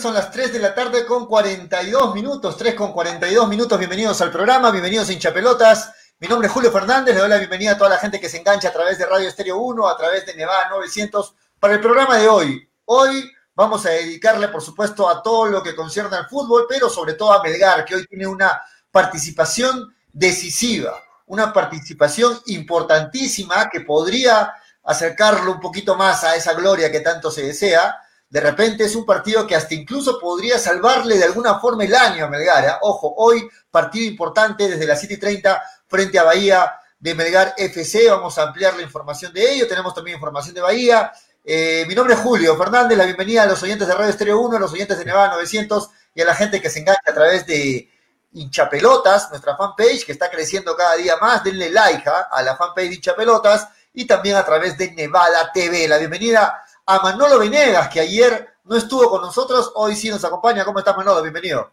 Son las 3 de la tarde con 42 minutos, 3 con 42 minutos. Bienvenidos al programa, bienvenidos a Hinchapelotas. Mi nombre es Julio Fernández, le doy la bienvenida a toda la gente que se engancha a través de Radio Estéreo 1, a través de Nevada 900, para el programa de hoy. Hoy vamos a dedicarle, por supuesto, a todo lo que concierne al fútbol, pero sobre todo a Melgar, que hoy tiene una participación decisiva, una participación importantísima que podría acercarlo un poquito más a esa gloria que tanto se desea de repente es un partido que hasta incluso podría salvarle de alguna forma el año a Melgar. ¿eh? Ojo, hoy partido importante desde las 7 y 30 frente a Bahía de Melgar FC. Vamos a ampliar la información de ello. Tenemos también información de Bahía. Eh, mi nombre es Julio Fernández. La bienvenida a los oyentes de Radio Estéreo 1, a los oyentes de Nevada 900 y a la gente que se engancha a través de Hinchapelotas, nuestra fanpage que está creciendo cada día más. Denle like ¿ah? a la fanpage de Hinchapelotas y también a través de Nevada TV. La bienvenida a Manolo Venegas, que ayer no estuvo con nosotros, hoy sí nos acompaña. ¿Cómo estás, Manolo? Bienvenido.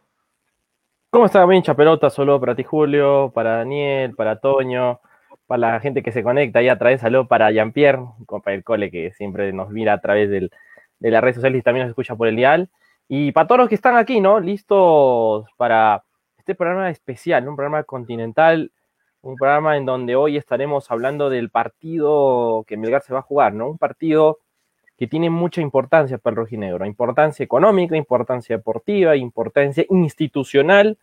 ¿Cómo está, Mincha Pelota? Solo para ti, Julio, para Daniel, para Toño, para la gente que se conecta ahí a través, saludo para Jean-Pierre, para el cole que siempre nos mira a través de las redes sociales y también nos escucha por el dial. Y para todos los que están aquí, ¿no? Listos para este programa especial, un programa continental, un programa en donde hoy estaremos hablando del partido que Melgar se va a jugar, ¿no? Un partido que tiene mucha importancia para el rojinegro, importancia económica, importancia deportiva, importancia institucional,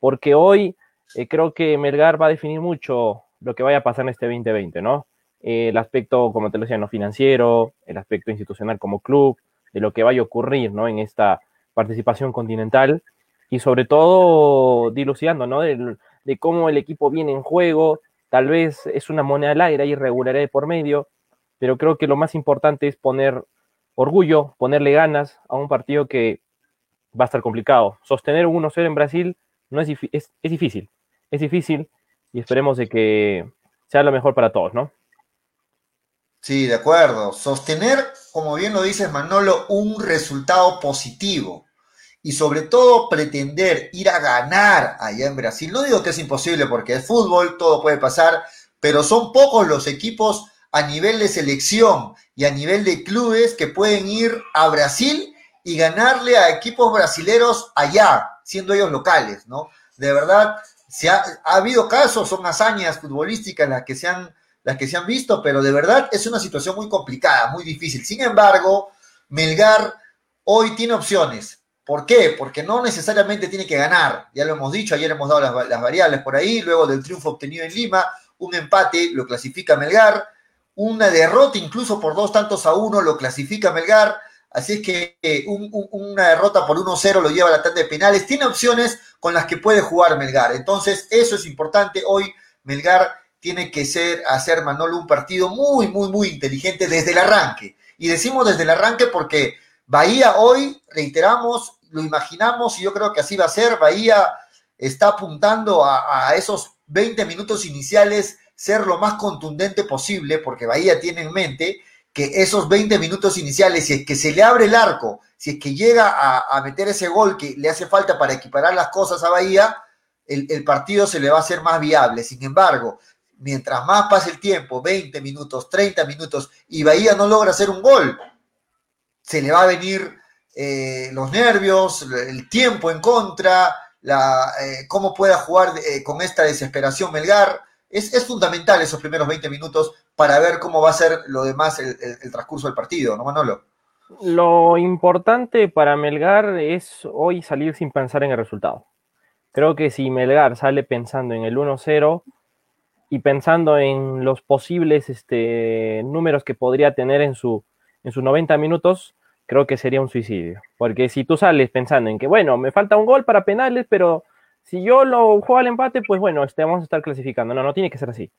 porque hoy eh, creo que Melgar va a definir mucho lo que vaya a pasar en este 2020, ¿no? Eh, el aspecto, como te lo decía, no financiero, el aspecto institucional como club, de lo que vaya a ocurrir, ¿no? En esta participación continental y sobre todo dilucidando, ¿no? De, cómo el equipo viene en juego, tal vez es una moneda al aire, hay irregularidad por medio, pero creo que lo más importante es poner orgullo, ponerle ganas a un partido que va a estar complicado. Sostener un 1-0 en Brasil no es, es, es, difícil, es difícil y esperemos de que sea lo mejor para todos, ¿no? Sí, de acuerdo. Sostener, como bien lo dices Manolo, un resultado positivo y sobre todo pretender ir a ganar allá en Brasil. No digo que es imposible porque es fútbol, todo puede pasar, pero son pocos los equipos a nivel de selección y a nivel de clubes que pueden ir a Brasil y ganarle a equipos brasileros allá, siendo ellos locales, ¿no? De verdad, se ha, ha, habido casos, son hazañas futbolísticas las que, se han, las que se han visto, pero de verdad es una situación muy complicada, muy difícil. Sin embargo, Melgar hoy tiene opciones. ¿Por qué? Porque no necesariamente tiene que ganar. Ya lo hemos dicho, ayer hemos dado las variables por ahí, luego del triunfo obtenido en Lima, un empate lo clasifica Melgar una derrota incluso por dos tantos a uno lo clasifica Melgar, así es que eh, un, un, una derrota por 1-0 lo lleva a la tanda de penales, tiene opciones con las que puede jugar Melgar, entonces eso es importante, hoy Melgar tiene que ser, hacer Manolo un partido muy, muy, muy inteligente desde el arranque, y decimos desde el arranque porque Bahía hoy, reiteramos, lo imaginamos y yo creo que así va a ser, Bahía está apuntando a, a esos 20 minutos iniciales ser lo más contundente posible, porque Bahía tiene en mente que esos 20 minutos iniciales, si es que se le abre el arco, si es que llega a, meter ese gol que le hace falta para equiparar las cosas a Bahía, el, el, partido se le va a hacer más viable. Sin embargo, mientras más pase el tiempo, 20 minutos, 30 minutos, y Bahía no logra hacer un gol, se le va a venir eh, los nervios, el tiempo en contra, la, eh, cómo pueda jugar eh, con esta desesperación Melgar es, fundamental esos primeros 20 minutos para ver cómo va a ser lo demás el, el, el, transcurso del partido, ¿no, Manolo? Lo importante para Melgar es hoy salir sin pensar en el resultado. Creo que si Melgar sale pensando en el 1-0 y pensando en los posibles este, números que podría tener en, su, en sus 90 minutos, creo que sería un suicidio. Porque si tú sales pensando en que, bueno, me falta un gol para penales, pero si yo lo juego al empate, pues bueno, este, vamos a estar clasificando. No, no tiene que ser así.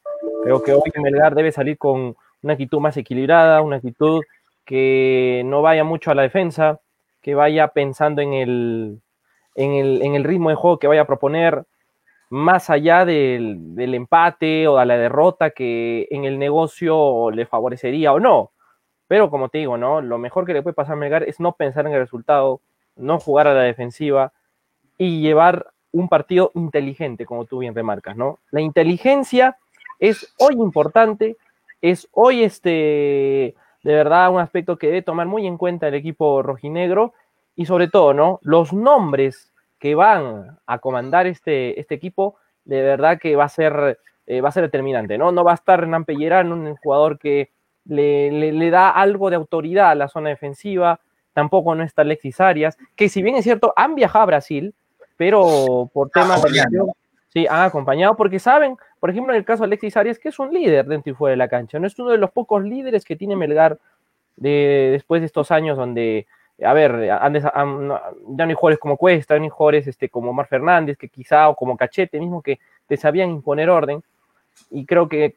Creo que hoy Melgar debe salir con una actitud más equilibrada, una actitud que no vaya mucho a la defensa, que vaya pensando en el, en el, ritmo de juego que vaya a proponer, más allá del, del, empate o de la derrota que en el negocio le favorecería o no. Pero como te digo, ¿no? Lo mejor que le puede pasar a Melgar es no pensar en el resultado, no jugar a la defensiva y llevar un partido inteligente, como tú bien remarcas, ¿no? La inteligencia es hoy importante, es hoy este, de verdad un aspecto que debe tomar muy en cuenta el equipo rojinegro y sobre todo, ¿no? Los nombres que van a comandar este, este equipo, de verdad que va a ser, eh, va a ser determinante, ¿no? No va a estar Hernán Pellerán, un jugador que le, le, da algo de autoridad a la zona defensiva, tampoco no está Alexis Arias, que si bien es cierto, han viajado a Brasil, pero por temas de sí, han acompañado porque saben, por ejemplo, en el caso de Alexis Arias, que es un líder dentro y fuera de la cancha, no es uno de los pocos líderes que tiene Melgar de, después de estos años donde, a ver, ya no hay jugadores como Cuesta, no hay jugadores este, como Omar Fernández, que quizá, o como Cachete mismo, que te sabían imponer orden, y creo que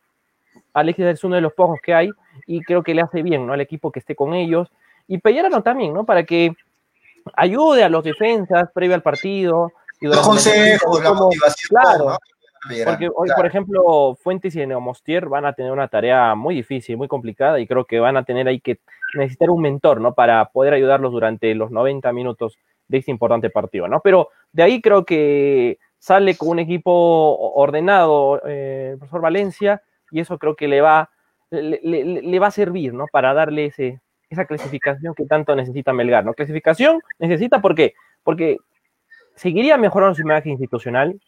Alexis es uno de los pocos que hay, y creo que le hace bien, ¿no? Al equipo que esté con ellos, y Pellerano también, ¿no? Para que ayude a los defensas previo al partido. Y los consejos, la motivación. Claro, porque hoy, por ejemplo, Fuentes y Neomostier van a tener una tarea muy difícil, muy complicada, y creo que van a tener ahí que necesitar un mentor, ¿no? Para poder ayudarlos durante los 90 minutos de este importante partido, ¿no? Pero de ahí creo que sale con un equipo ordenado eh, el profesor Valencia, y eso creo que le va, le, le va a servir, ¿no? Para darle ese, esa clasificación que tanto necesita Melgar, ¿no? Clasificación necesita, ¿por qué? Porque seguiría mejorando su imagen institucional.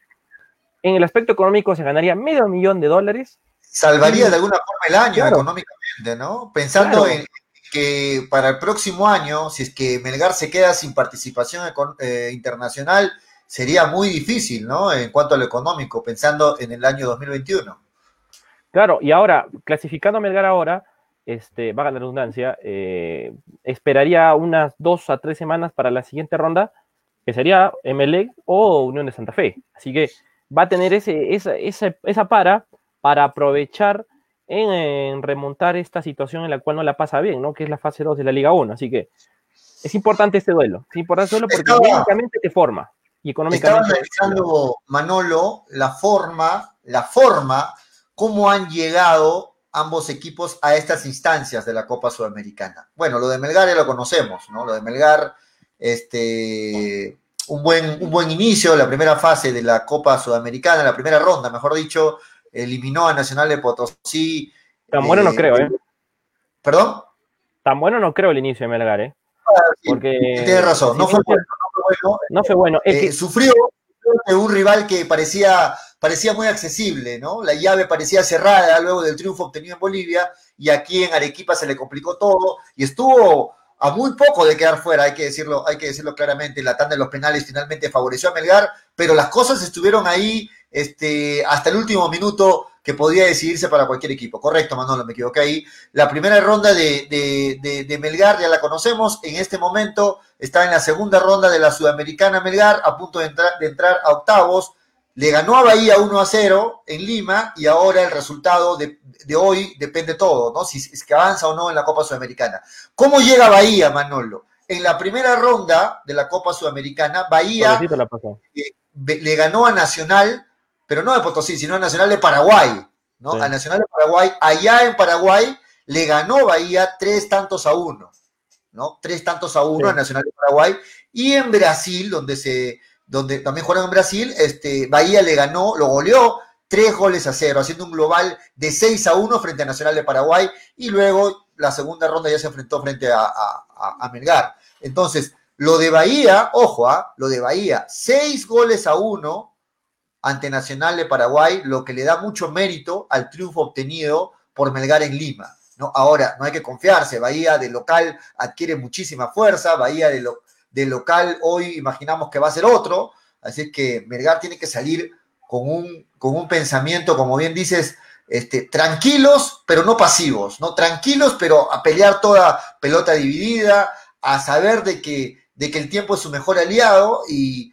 En el aspecto económico se ganaría medio millón de dólares. Salvaría de alguna forma el año económicamente, ¿no? Pensando en que para el próximo año, si es que Melgar se queda sin participación eh, internacional, sería muy difícil, ¿no? En cuanto a lo económico, pensando en el año 2021. Claro, y ahora, clasificando a Melgar ahora, este, vaga la redundancia, eh, esperaría unas dos a tres semanas para la siguiente ronda, que sería MLE o Unión de Santa Fe. Así que va a tener ese, esa, esa, para para aprovechar en, remontar esta situación en la cual no la pasa bien, ¿no? Que es la fase 2 de la Liga 1. Así que es importante este duelo. Es importante este duelo porque económicamente te forma. Y económicamente. Estaba analizando, Manolo, la forma, la forma, cómo han llegado ambos equipos a estas instancias de la Copa Sudamericana. Bueno, lo de Melgar ya lo conocemos, ¿no? Lo de Melgar, este, un buen, un buen inicio, la primera fase de la Copa Sudamericana, la primera ronda, mejor dicho, eliminó a Nacional de Potosí. Tan bueno no eh, creo, ¿eh? ¿Perdón? Tan bueno no creo el inicio de Melgar, ¿eh? Ah, Porque. Tienes razón, no, fue bueno, no fue bueno. Eh, sufrió un rival que parecía parecía muy accesible, ¿no? La llave parecía cerrada luego del triunfo obtenido en Bolivia y aquí en Arequipa se le complicó todo y estuvo a muy poco de quedar fuera, hay que decirlo, hay que decirlo claramente, la tanda de los penales finalmente favoreció a Melgar, pero las cosas estuvieron ahí este, hasta el último minuto que podía decidirse para cualquier equipo. Correcto, Manolo, me equivoqué ahí. La primera ronda de, de, de, Melgar ya la conocemos, en este momento está en la segunda ronda de la Sudamericana Melgar, a punto de de entrar a octavos, le ganó a Bahía 1 a 0 en Lima y ahora el resultado de, hoy depende todo, ¿no? Si es que avanza o no en la Copa Sudamericana. ¿Cómo llega Bahía, Manolo? En la primera ronda de la Copa Sudamericana, Bahía eh, le ganó a Nacional, pero no de Potosí, sino a Nacional de Paraguay, ¿no? A Nacional de Paraguay, allá en Paraguay le ganó Bahía tres tantos a uno, ¿no? Tres tantos a uno a Nacional de Paraguay. Y en Brasil, donde se donde también jugaron en Brasil, este, Bahía le ganó, lo goleó tres goles a cero, haciendo un global de 6 a 1 frente a Nacional de Paraguay y luego la segunda ronda ya se enfrentó frente a, a, Melgar. Entonces, lo de Bahía, ojo, ¿ah? lo de Bahía, seis goles a uno ante Nacional de Paraguay, lo que le da mucho mérito al triunfo obtenido por Melgar en Lima. ¿no? Ahora, no hay que confiarse, Bahía de local adquiere muchísima fuerza, Bahía de, lo, de local hoy imaginamos que va a ser otro, Así que Melgar tiene que salir con un, con un pensamiento, como bien dices, este, tranquilos, pero no pasivos, ¿no? Tranquilos, pero a pelear toda pelota dividida, a saber de que, de que el tiempo es su mejor aliado y,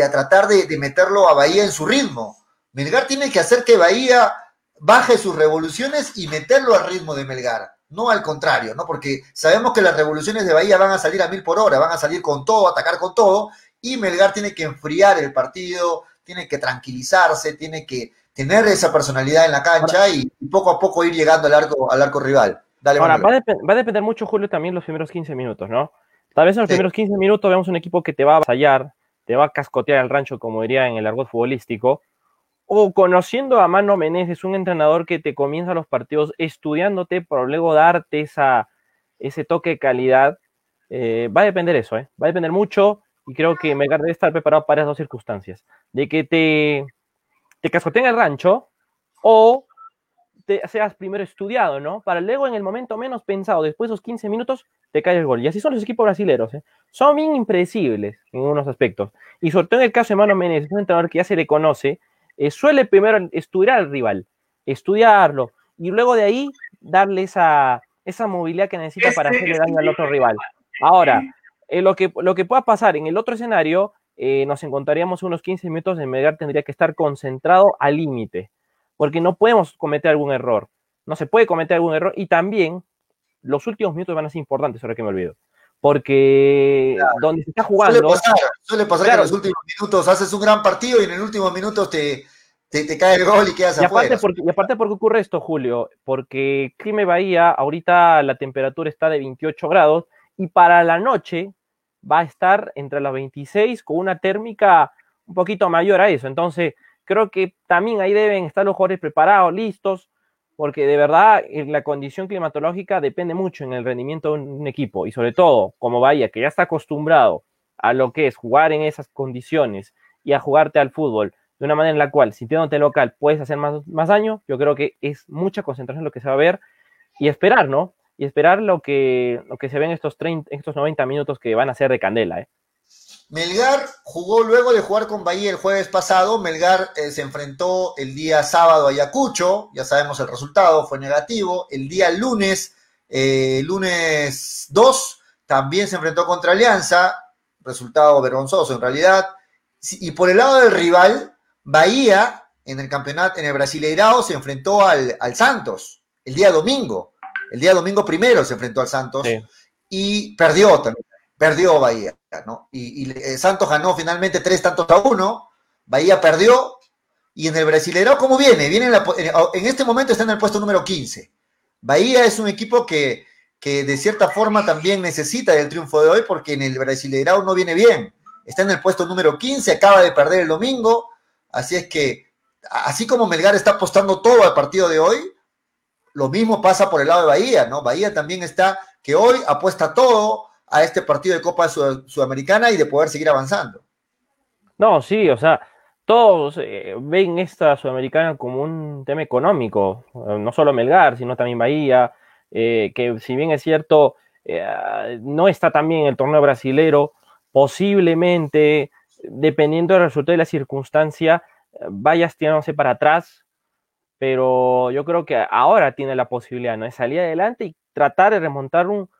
a tratar de, de, meterlo a Bahía en su ritmo. Melgar tiene que hacer que Bahía baje sus revoluciones y meterlo al ritmo de Melgar, no al contrario, ¿no? Porque sabemos que las revoluciones de Bahía van a salir a mil por hora, van a salir con todo, atacar con todo, y Melgar tiene que enfriar el partido, tiene que tranquilizarse, tiene que tener esa personalidad en la cancha y, poco a poco ir llegando al arco, al arco rival. Dale, Ahora, va a, depender mucho, Julio, también los primeros 15 minutos, ¿no? Tal vez en los primeros 15 minutos veamos un equipo que te va a avasallar, te va a cascotear el rancho, como diría en el argot futbolístico, o conociendo a Mano Meneses, un entrenador que te comienza los partidos estudiándote para luego darte esa, ese toque de calidad, eh, va a depender eso, ¿eh? va a depender mucho y creo que Melgar debe estar preparado para esas dos circunstancias, de que te, te cascoteen el rancho o te seas primero estudiado, ¿no? Para luego en el momento menos pensado, después de esos 15 minutos, te cae el gol. Y así son los equipos brasileños, ¿eh? Son bien impredecibles en unos aspectos. Y sobre todo en el caso de Mano Meneses, un entrenador que ya se le conoce, eh, suele primero estudiar al rival, estudiarlo, y luego de ahí darle esa, esa movilidad que necesita para hacerle daño al otro rival. Ahora, eh, lo, que, lo que pueda pasar en el otro escenario, eh, nos encontraríamos unos 15 minutos en Melgar tendría que estar concentrado al límite, porque no podemos cometer algún error. No se puede cometer algún error y también los últimos minutos van a ser importantes, ahora que me olvido. Porque donde se está jugando. Suele pasar, suele pasar que en los últimos minutos haces un gran partido y en el último minuto te, te, cae el gol y quedas y aparte Porque, y aparte, ¿por qué ocurre esto, Julio? Porque Crime Bahía, ahorita la temperatura está de 28 grados y para la noche va a estar entre las 26 con una térmica un poquito mayor a eso. Entonces, creo que también ahí deben estar los jugadores preparados, listos, porque de verdad eh, la condición climatológica depende mucho en el rendimiento de un equipo y sobre todo, como vaya, que ya está acostumbrado a lo que es jugar en esas condiciones y a jugarte al fútbol de una manera en la cual, sintiéndote local, puedes hacer más, más daño, yo creo que es mucha concentración lo que se va a ver y esperar, ¿no? y esperar lo que, lo que se ve en estos, 30, estos 90 minutos que van a ser de candela. ¿eh? Melgar jugó luego de jugar con Bahía el jueves pasado. Melgar eh, se enfrentó el día sábado a Ayacucho, ya sabemos el resultado, fue negativo. El día lunes, eh, lunes 2, también se enfrentó contra Alianza, resultado vergonzoso en realidad. Y por el lado del rival, Bahía en el campeonato, en el Brasileirao, se enfrentó al, al Santos el día domingo. El día domingo primero se enfrentó al Santos y perdió también, perdió Bahía, ¿no? Y, eh, Santos ganó finalmente tres tantos a uno, Bahía perdió, y en el Brasileirao, ¿cómo viene? viene en, este momento está en el puesto número 15. Bahía es un equipo que, que de cierta forma también necesita del triunfo de hoy porque en el Brasileirao no viene bien. Está en el puesto número 15, acaba de perder el domingo, así es que, así como Melgar está apostando todo al partido de hoy, lo mismo pasa por el lado de Bahía, ¿no? Bahía también está, que hoy apuesta todo a este partido de Copa Sudamericana y de poder seguir avanzando. No, sí, o sea, todos eh, ven esta Sudamericana como un tema económico, eh, no solo Melgar, sino también Bahía, eh, que si bien es cierto, no está también el torneo brasilero, posiblemente, dependiendo del resultado de la circunstancia, vayas tirándose para atrás pero yo creo que ahora tiene la posibilidad, ¿no? De salir adelante y tratar de remontar un,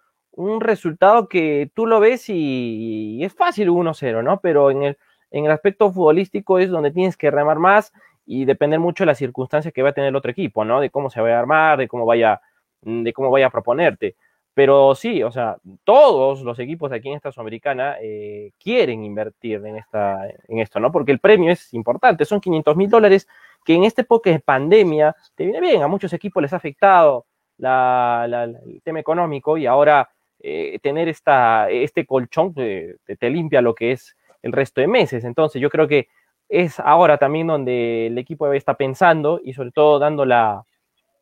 resultado que tú lo ves y, es fácil 1-0, ¿no? Pero en el, en el aspecto futbolístico es donde tienes que remar más y depender mucho de las circunstancias que va a tener el otro equipo, ¿no? De cómo se vaya a armar, de cómo vaya, de cómo vaya a proponerte. Pero sí, o sea, todos los equipos aquí en esta Sudamericana eh, quieren invertir en, esta, en esto, ¿no? Porque el premio es importante, son 500 mil dólares que en esta época de pandemia te viene bien, a muchos equipos les ha afectado el tema económico y ahora eh, tener esta, este colchón te, te, limpia lo que es el resto de meses. Entonces yo creo que es ahora también donde el equipo estar pensando y sobre todo dando la,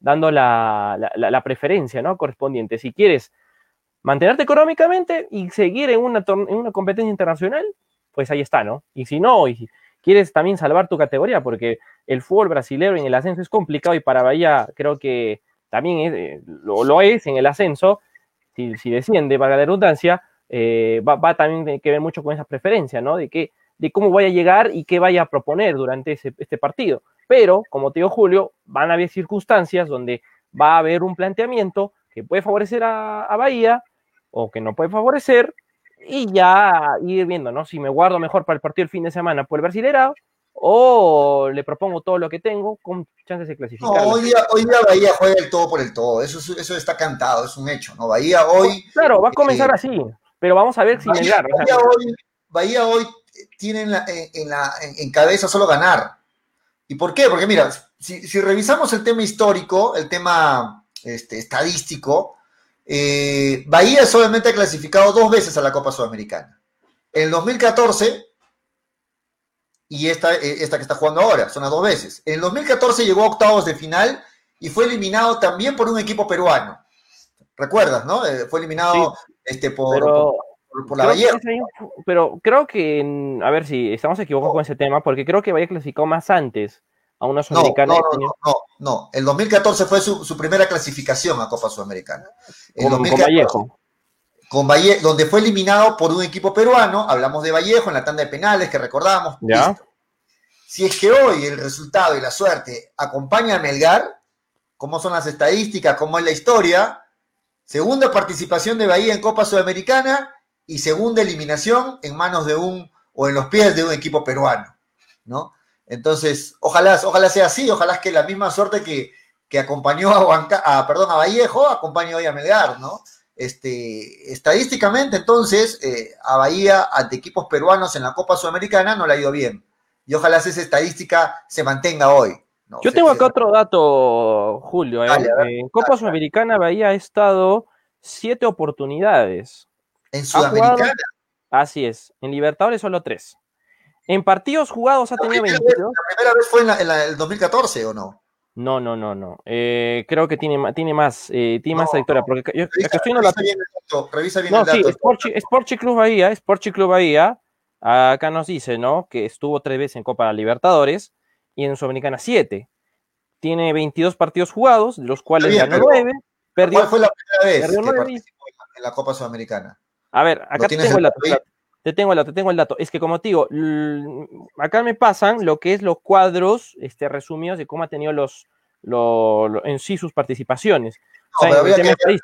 dando la, la, preferencia ¿no? correspondiente. Si quieres mantenerte económicamente y seguir en una, en una competencia internacional, pues ahí está, ¿no? Y si no, y quieres también salvar tu categoría, porque el fútbol brasileño en el ascenso es complicado y para Bahía creo que también eh, lo, es en el ascenso, si, si desciende, valga la redundancia, eh, va, va, también que ver mucho con esa preferencia, ¿no? De que de cómo vaya a llegar y qué vaya a proponer durante ese, este partido. Pero, como te digo Julio, van a haber circunstancias donde va a haber un planteamiento que puede favorecer a, a Bahía o que no puede favorecer y ya ir viendo, ¿no? Si me guardo mejor para el partido el fin de semana por el Brasileirao o le propongo todo lo que tengo con chances de clasificar. No, hoy día, hoy día Bahía juega el todo por el todo, eso, eso está cantado, es un hecho, ¿no? Bahía hoy... Claro, va a comenzar eh, así, pero vamos a ver si Bahía, Bahía, hoy, Bahía hoy tiene en, la, en, la, en, cabeza solo ganar. ¿Y por qué? Porque mira, si, si revisamos el tema histórico, el tema este, estadístico, eh, Bahía solamente ha clasificado dos veces a la Copa Sudamericana. En el 2014 y esta, eh, esta que está jugando ahora, son las dos veces. En el 2014 llegó a octavos de final y fue eliminado también por un equipo peruano. ¿Recuerdas, no? Eh, fue eliminado sí, este, por, pero, por, por la Bahía. Pero creo que, a ver si estamos equivocados con ese tema, porque creo que Bahía clasificó más antes a una Sudamericana. No, no, no, no, no, El 2014 fue su, su, primera clasificación a Copa Sudamericana. El con, 2014, con Vallejo. Con Vallejo, donde fue eliminado por un equipo peruano, hablamos de Vallejo en la tanda de penales que recordamos. ¿Ya? Si es que hoy el resultado y la suerte acompaña a Melgar, cómo son las estadísticas, cómo es la historia, segunda participación de Bahía en Copa Sudamericana y segunda eliminación en manos de un o en los pies de un equipo peruano, ¿no? Entonces, ojalá, ojalá sea así, ojalá que la misma suerte que, que acompañó a, a, perdón, a Vallejo acompañe hoy a Melgar, ¿no? Este, estadísticamente, entonces, eh, a Bahía ante equipos peruanos en la Copa Sudamericana no le ha ido bien. Y ojalá esa estadística se mantenga hoy. ¿no? Yo tengo acá otro dato, Julio. ¿eh? Dale, ver, en Copa dale. Sudamericana Bahía ha estado siete oportunidades. ¿En Sudamericana? Jugado, así es. En Libertadores solo tres. En partidos jugados ha tenido 22. Vez, ¿La primera vez fue en, la, en la, el 2014 o no? No, no, no, no. Eh, creo que tiene, tiene más, eh, tiene no, más trayectoria. Porque yo, revisa, estoy revisa la... bien el dato. Revisa bien no, el dato. Sí, Sporchi, Sporchi Club Bahía, Sporchi Club Bahía, acá nos dice, ¿no? Que estuvo tres veces en Copa Libertadores y en Sudamericana siete. Tiene 22 partidos jugados, de los cuales bien, ganó nueve. Perdió, ¿Cuál fue la primera vez que participó en la Copa Sudamericana? A ver, acá te tengo el dato. Te tengo el dato, te tengo el dato. Es que como te digo, acá me pasan lo que es los cuadros este, resumidos de cómo ha tenido los, lo, lo, en sí sus participaciones. No, o sea, que, ver, habría que, ver,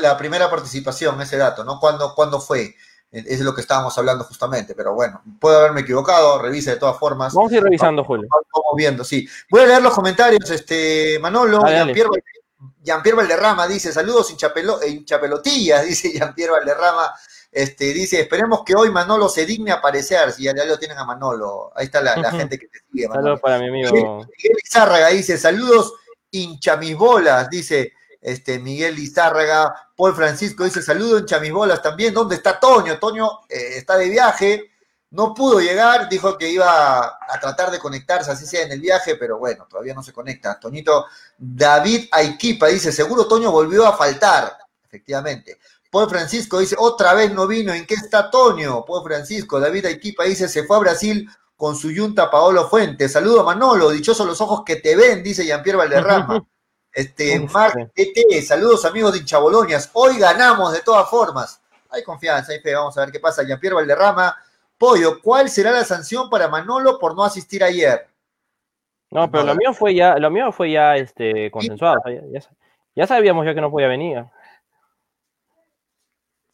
la, la, primera participación, ese dato, ¿no? ¿Cuándo, ¿Cuándo, fue? Es lo que estábamos hablando justamente, pero bueno, puedo haberme equivocado, revise de todas formas. Vamos a ir revisando, Julio. Vamos viendo, sí. Voy a leer los comentarios, este, Manolo, Jean-Pierre Jean Valderrama dice, saludos hinchapelo, hinchapelotillas, dice Jean-Pierre Valderrama, este, dice, esperemos que hoy Manolo se digne a aparecer, si ya, ya lo tienen a Manolo, ahí está la, la gente que te sigue. Manolo. Saludos para mi amigo. Miguel Izárraga dice, saludos hincha mis bolas, dice este, Miguel Izárraga, Paul Francisco dice, saludos hincha mis bolas también, ¿dónde está Toño? Toño eh, está de viaje, no pudo llegar, dijo que iba a tratar de conectarse, así sea en el viaje, pero bueno, todavía no se conecta. Toñito David Aiquipa dice, seguro Toño volvió a faltar, efectivamente. Paul Francisco dice, otra vez no vino, ¿en qué está Toño? Paul Francisco, David Aiquipa dice, se fue a Brasil con su yunta Paolo Fuentes. Saludo Manolo, dichosos los ojos que te ven, dice Jean-Pierre Valderrama. Este, Marc TT, saludos amigos de Hinchabolonias. Hoy ganamos de todas formas. Hay confianza, hay fe, vamos a ver qué pasa. Jean-Pierre Valderrama, Pollo, ¿cuál será la sanción para Manolo por no asistir ayer? No, pero no, lo mío fue ya, lo mío fue ya este consensuado. Ya, ya, ya sabíamos ya que no podía venir.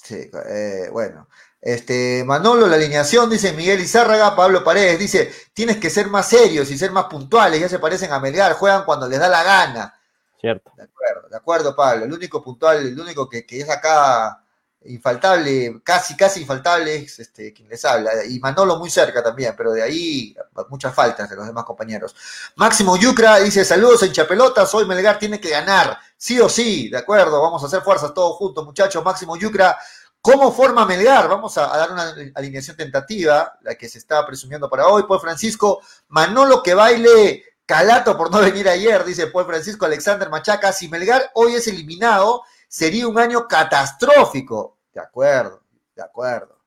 Sí, eh, bueno. Este, Manolo, la alineación, dice Miguel Izárraga, Pablo Paredes, dice, tienes que ser más serios y ser más puntuales, ya se parecen a Melgar, juegan cuando les da la gana. Cierto. De acuerdo, de acuerdo, Pablo. El único puntual, el único que, que es acá infaltable, casi, casi infaltable es este, quien les habla. Y Manolo muy cerca también, pero de ahí muchas faltas de los demás compañeros. Máximo Yucra dice, saludos en Chapelotas, hoy Melgar tiene que ganar, sí o sí, de acuerdo, vamos a hacer fuerzas todos juntos, muchachos. Máximo Yucra, ¿cómo forma Melgar? Vamos a, dar una alineación tentativa, la que se está presumiendo para hoy. Pues Francisco, Manolo que baile Calato por no venir ayer, dice Paul Francisco Alexander Machaca. Si Melgar hoy es eliminado, sería un año catastrófico. De acuerdo, de acuerdo.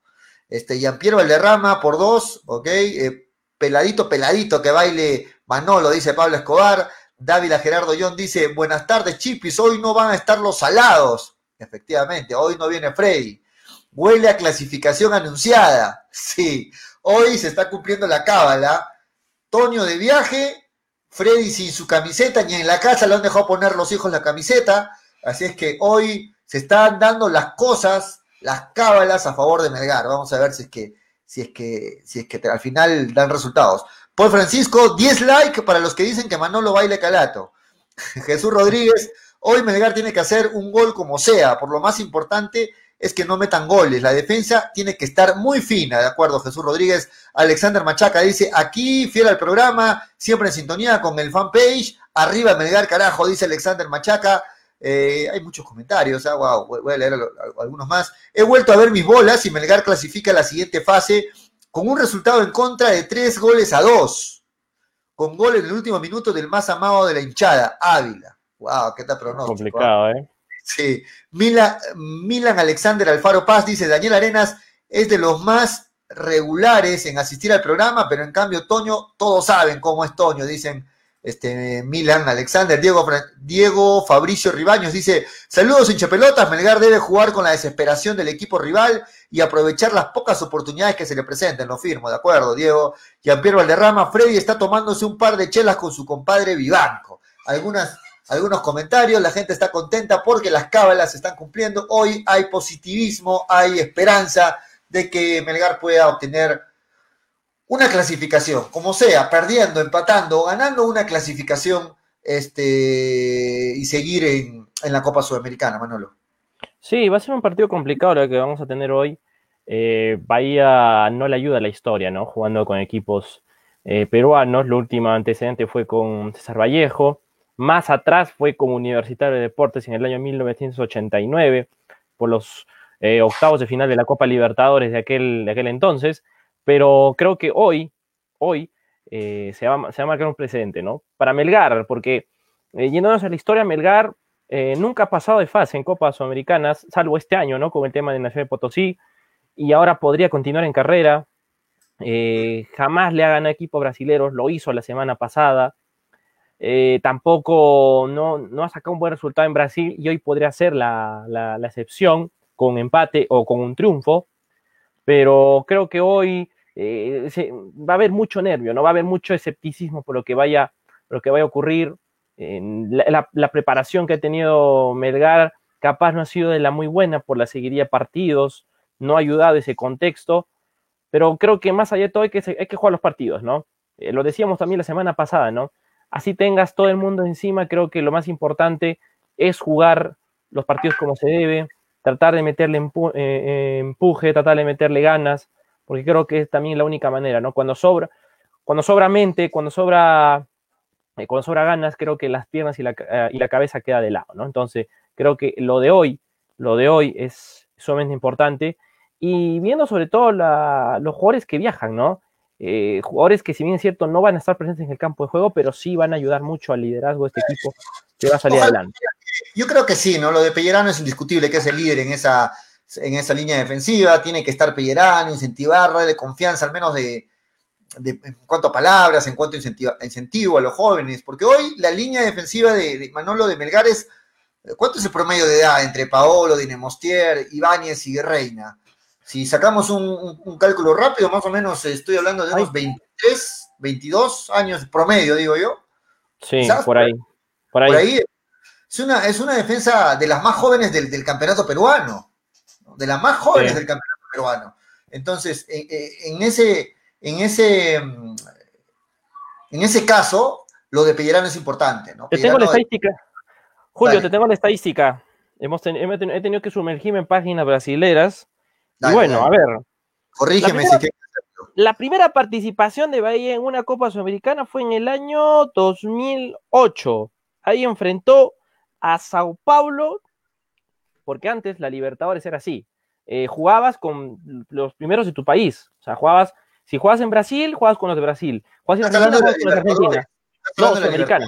Este, Jean-Pierre Valderrama por dos, ok. Eh, peladito, peladito que baile Manolo, dice Pablo Escobar. Dávila Gerardo John dice, buenas tardes, Chipis, hoy no van a estar los salados. Efectivamente, hoy no viene Freddy. Huele a clasificación anunciada. Sí. hoy se está cumpliendo la cábala. Toño de viaje, Freddy sin su camiseta, ni en la casa le han dejado poner los hijos la camiseta. Así es que hoy se están dando las cosas, las cábalas a favor de Melgar. Vamos a ver si es que, si es que, si es que al final dan resultados. Paul Francisco, 10 likes para los que dicen que Manolo baile calato. Jesús Rodríguez, hoy Melgar tiene que hacer un gol como sea. Por lo más importante es que no metan goles. La defensa tiene que estar muy fina, ¿de acuerdo? Jesús Rodríguez. Alexander Machaca dice, aquí, fiel al programa, siempre en sintonía con el fanpage. Arriba Melgar, carajo, dice Alexander Machaca. Eh, hay muchos comentarios, ¿ah? voy a leer algunos más. He vuelto a ver mis bolas y Melgar clasifica la siguiente fase con un resultado en contra de tres goles a dos. Con gol en el último minuto del más amado de la hinchada, Ávila. Wow, qué tal pronóstico. Complicado, ¿eh? Sí. Milan, Alexander Alfaro Paz dice, Daniel Arenas es de los más regulares en asistir al programa, pero en cambio Toño, todos saben cómo es Toño, dicen este, Milan Alexander, Diego, Diego Fabricio Ribaños dice, saludos hinchapelotas, Melgar debe jugar con la desesperación del equipo rival y aprovechar las pocas oportunidades que se le presenten, lo firmo, de acuerdo, Diego. Jean-Pierre Valderrama, Freddy está tomándose un par de chelas con su compadre Vivanco. Algunas algunos comentarios, la gente está contenta porque las cábalas se están cumpliendo. Hoy hay positivismo, hay esperanza de que Melgar pueda obtener una clasificación, como sea, perdiendo, empatando ganando una clasificación este, y seguir en, la Copa Sudamericana, Manolo. Sí, va a ser un partido complicado lo que vamos a tener hoy. Eh, Bahía no le ayuda a la historia, ¿no? Jugando con equipos eh, peruanos. Lo último antecedente fue con César Vallejo. Más atrás fue como Universitario de Deportes en el año 1989, por los eh, octavos de final de la Copa Libertadores de aquel, de aquel entonces. Pero creo que hoy, hoy eh, se, va, a marcar un precedente, ¿no? Para Melgar, porque eh, yéndonos a la historia, Melgar nunca ha pasado de fase en Copas Sudamericanas, salvo este año, ¿no? Con el tema de Nacional de Potosí, y ahora podría continuar en carrera. jamás le ha ganado equipo brasileros, lo hizo la semana pasada. Eh, tampoco no, ha sacado un buen resultado en Brasil y hoy podría ser la, excepción con empate o con un triunfo, pero creo que hoy eh, va a haber mucho nervio, no va a haber mucho escepticismo por lo que vaya, lo que vaya a ocurrir. La, preparación que ha tenido Melgar capaz no ha sido de la muy buena por la seguiría partidos, no ha ayudado ese contexto, pero creo que más allá de todo hay que, hay que jugar los partidos, ¿no? Eh, lo decíamos también la semana pasada, ¿no? así tengas todo el mundo encima, creo que lo más importante es jugar los partidos como se debe, tratar de meterle eh, eh, empuje, tratar de meterle ganas, porque creo que es también la única manera, ¿no? Cuando sobra, cuando sobra mente, cuando sobra, eh, cuando sobra ganas, creo que las piernas y la, y la, cabeza queda de lado, ¿no? Entonces, creo que lo de hoy, lo de hoy es sumamente importante. Y viendo sobre todo los jugadores que viajan, ¿no? Eh, jugadores que si bien es cierto no van a estar presentes en el campo de juego, pero sí van a ayudar mucho al liderazgo de este equipo que va a salir adelante. Yo creo que sí, ¿no? Lo de Pellerano es indiscutible, que es el líder en esa, en esa línea defensiva, tiene que estar Pellerano, incentivar, de confianza, al menos de, en cuanto a palabras, en cuanto a incentivo, a los jóvenes, porque hoy la línea defensiva de, Manolo de Melgar es, ¿cuánto es el promedio de edad entre Paolo, Dinemostier, Ibáñez y Reina? Si sacamos un, cálculo rápido, más o menos estoy hablando de unos 23, 22 años promedio, digo yo. Sí, por ahí. Por ahí. Es, una, es una defensa de las más jóvenes del, campeonato peruano. De las más jóvenes del campeonato peruano. Entonces, en, ese, en, ese, en ese caso, lo de Pellerano es importante. ¿no? Te tengo la estadística. Julio, te tengo la estadística. Hemos he tenido que sumergirme en páginas brasileras bueno, a ver. Corrígeme la primera, si La primera participación de Bahía en una Copa Sudamericana fue en el año 2008. Ahí enfrentó a Sao Paulo, porque antes la Libertadores era así. Eh, jugabas con los primeros de tu país. O sea, jugabas, si jugabas en Brasil, jugabas con los de Brasil. Jugabas en Argentina, jugabas con los de Argentina. No, sudamericana,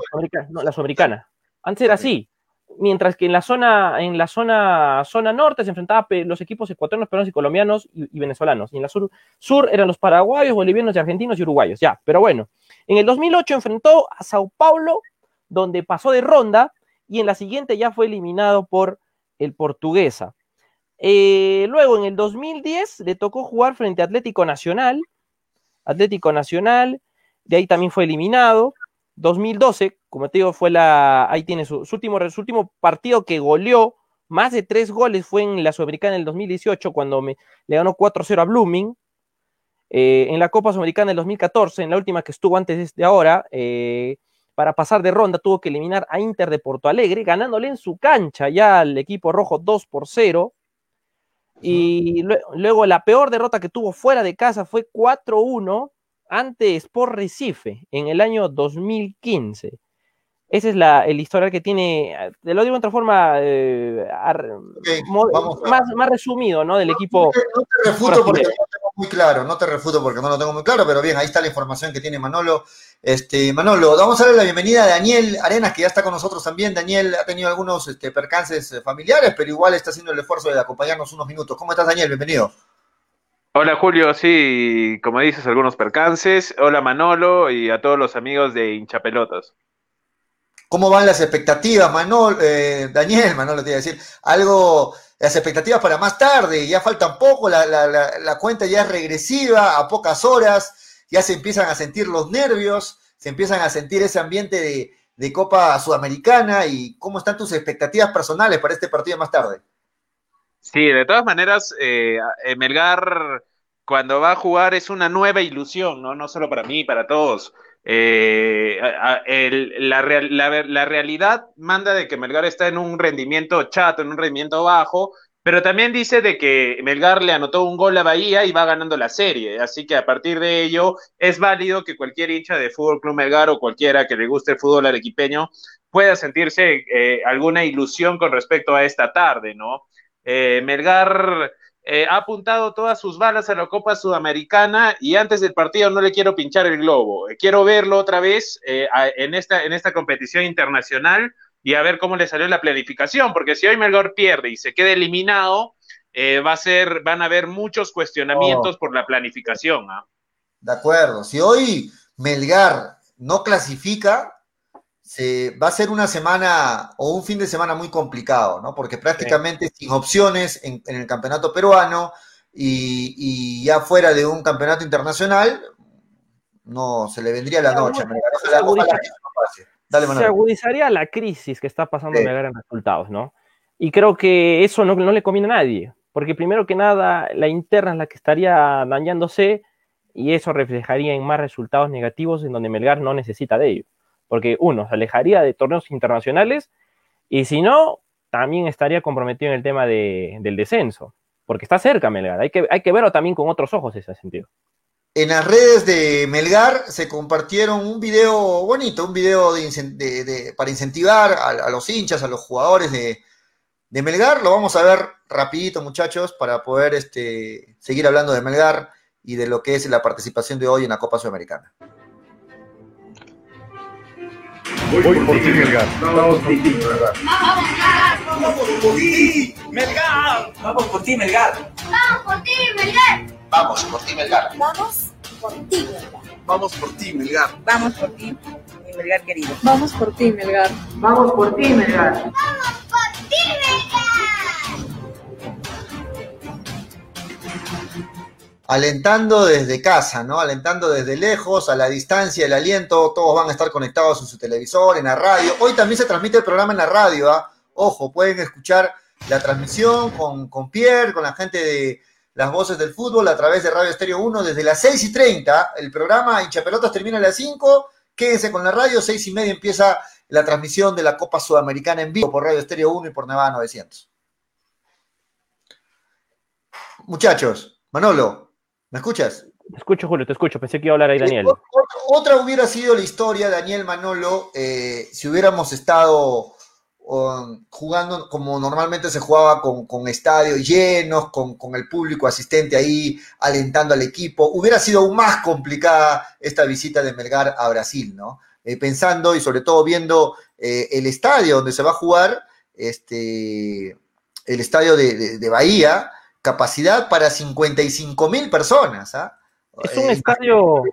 no, la sudamericana. Antes era así mientras que en la zona, en la zona, zona norte se enfrentaban los equipos ecuatorianos, peruanos y colombianos y, venezolanos. Y en la sur, sur eran los paraguayos, bolivianos y argentinos y uruguayos. Ya, pero bueno. En el 2008 enfrentó a Sao Paulo, donde pasó de ronda, y en la siguiente ya fue eliminado por el Portuguesa. Eh, luego, en el 2010, le tocó jugar frente a Atlético Nacional, Atlético Nacional, de ahí también fue eliminado. 2012, como te digo, fue la, ahí tiene su, último, su último partido que goleó, más de tres goles fue en la Sudamericana del 2018, cuando me, le ganó 4-0 a Blooming. Eh, en la Copa Sudamericana del 2014, en la última que estuvo antes de ahora, eh, para pasar de ronda tuvo que eliminar a Inter de Porto Alegre, ganándole en su cancha ya al equipo rojo 2 por 0. Y luego la peor derrota que tuvo fuera de casa fue 4-1 ante Sport Recife en el año 2015. Ese es la, el historial que tiene, te lo digo de otra forma, eh, más, más, resumido, ¿no? Del equipo. No te, refuto porque muy claro, no te refuto porque no lo tengo muy claro, pero bien, ahí está la información que tiene Manolo. Este, Manolo, vamos a darle la bienvenida a Daniel Arenas, que ya está con nosotros también. Daniel ha tenido algunos este, percances eh, familiares, pero igual está haciendo el esfuerzo de acompañarnos unos minutos. ¿Cómo estás, Daniel? Bienvenido. Hola Julio, sí, como dices, algunos percances. Hola Manolo y a todos los amigos de hinchapelotas. ¿Cómo van las expectativas, Manol, eh, Daniel, Manolo te iba a decir, algo, las expectativas para más tarde, ya faltan poco, la, la, cuenta ya es regresiva, a pocas horas, ya se empiezan a sentir los nervios, se empiezan a sentir ese ambiente de, de Copa Sudamericana y cómo están tus expectativas personales para este partido más tarde. Sí, de todas maneras, eh, Melgar cuando va a jugar es una nueva ilusión, ¿no? No solo para mí, para todos. Eh, la, la, realidad manda de que Melgar está en un rendimiento chato, en un rendimiento bajo, pero también dice de que Melgar le anotó un gol a Bahía y va ganando la serie, así que a partir de ello es válido que cualquier hincha de Fútbol Club Melgar o cualquiera que le guste el fútbol arequipeño pueda sentirse eh, alguna ilusión con respecto a esta tarde, ¿no? Eh, Melgar eh, ha apuntado todas sus balas a la Copa Sudamericana y antes del partido no le quiero pinchar el globo. Eh, quiero verlo otra vez eh, en, esta, en esta competición internacional y a ver cómo le salió la planificación, porque si hoy Melgar pierde y se queda eliminado, va a ser, van a haber muchos cuestionamientos oh. por la planificación. ¿ah? De acuerdo, si hoy Melgar no clasifica, se, va a ser una semana o un fin de semana muy complicado, ¿no? Porque prácticamente sin opciones en, el campeonato peruano y, ya fuera de un campeonato internacional, no se le vendría la noche. se, agudizaría la crisis que está pasando en en resultados, ¿no? Y creo que eso no, no le conviene a nadie, porque primero que nada, la interna es la que estaría dañándose y eso reflejaría en más resultados negativos en donde Melgar no necesita de ello porque uno, se alejaría de torneos internacionales y si no, también estaría comprometido en el tema del descenso, porque está cerca Melgar, hay que, hay que verlo también con otros ojos ese sentido. En las redes de Melgar se compartieron un video bonito, un video para incentivar a, los hinchas, a los jugadores de, Melgar. Lo vamos a ver rapidito, muchachos, para poder este, seguir hablando de Melgar y de lo que es la participación de hoy en la Copa Sudamericana. Voy, por, ti, Melgar. Vamos por ti, Melgar. Vamos por ti, Melgar. Vamos por ti, Melgar. Vamos por ti, Melgar. Vamos por ti, Melgar. Vamos por ti, Melgar. Vamos por ti, Melgar. Vamos por ti, mi Melgar querido. Vamos por ti, Melgar. Vamos por ti, Melgar. Vamos por ti, Melgar. Alentando desde casa, ¿no? Alentando desde lejos, a la distancia, el aliento, todos van a estar conectados en su televisor, en la radio. Hoy también se transmite el programa en la radio, ¿ah? Ojo, pueden escuchar la transmisión con, con Pierre, con la gente de las voces del fútbol a través de Radio Estéreo 1 desde las 6 y 30. El programa Hinchapelotas termina a las 5. Quédense con la radio, 6 y media empieza la transmisión de la Copa Sudamericana en vivo por Radio Estéreo 1 y por Nevada 900. Muchachos, Manolo, ¿Me escuchas? Te escucho, Julio, te escucho. Pensé que iba a hablar ahí Daniel. Otra hubiera sido la historia, Daniel Manolo, eh, si hubiéramos estado um, jugando como normalmente se jugaba con, estadios llenos, con, el público asistente ahí alentando al equipo. Hubiera sido aún más complicada esta visita de Melgar a Brasil, ¿no? Eh, pensando y sobre todo viendo eh, el estadio donde se va a jugar, este, el estadio de Bahía, capacidad para 55 mil personas. ¿ah? Es un eh, estadio...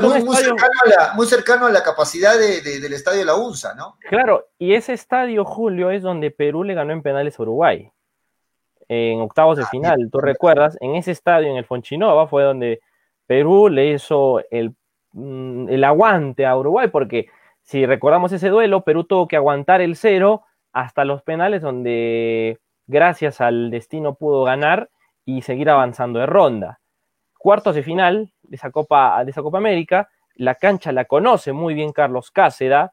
Muy, cercano a la, capacidad del estadio de la UNSA, ¿no? Claro, y ese estadio, Julio, es donde Perú le ganó en penales a Uruguay. En octavos de ah, final, tú recuerdas, en ese estadio, en el Fonchinova, fue donde Perú le hizo el, mm, el aguante a Uruguay, porque si recordamos ese duelo, Perú tuvo que aguantar el cero hasta los penales, donde gracias al destino pudo ganar y seguir avanzando de ronda. Cuartos de final de esa Copa, de esa Copa América, la cancha la conoce muy bien Carlos Cáceda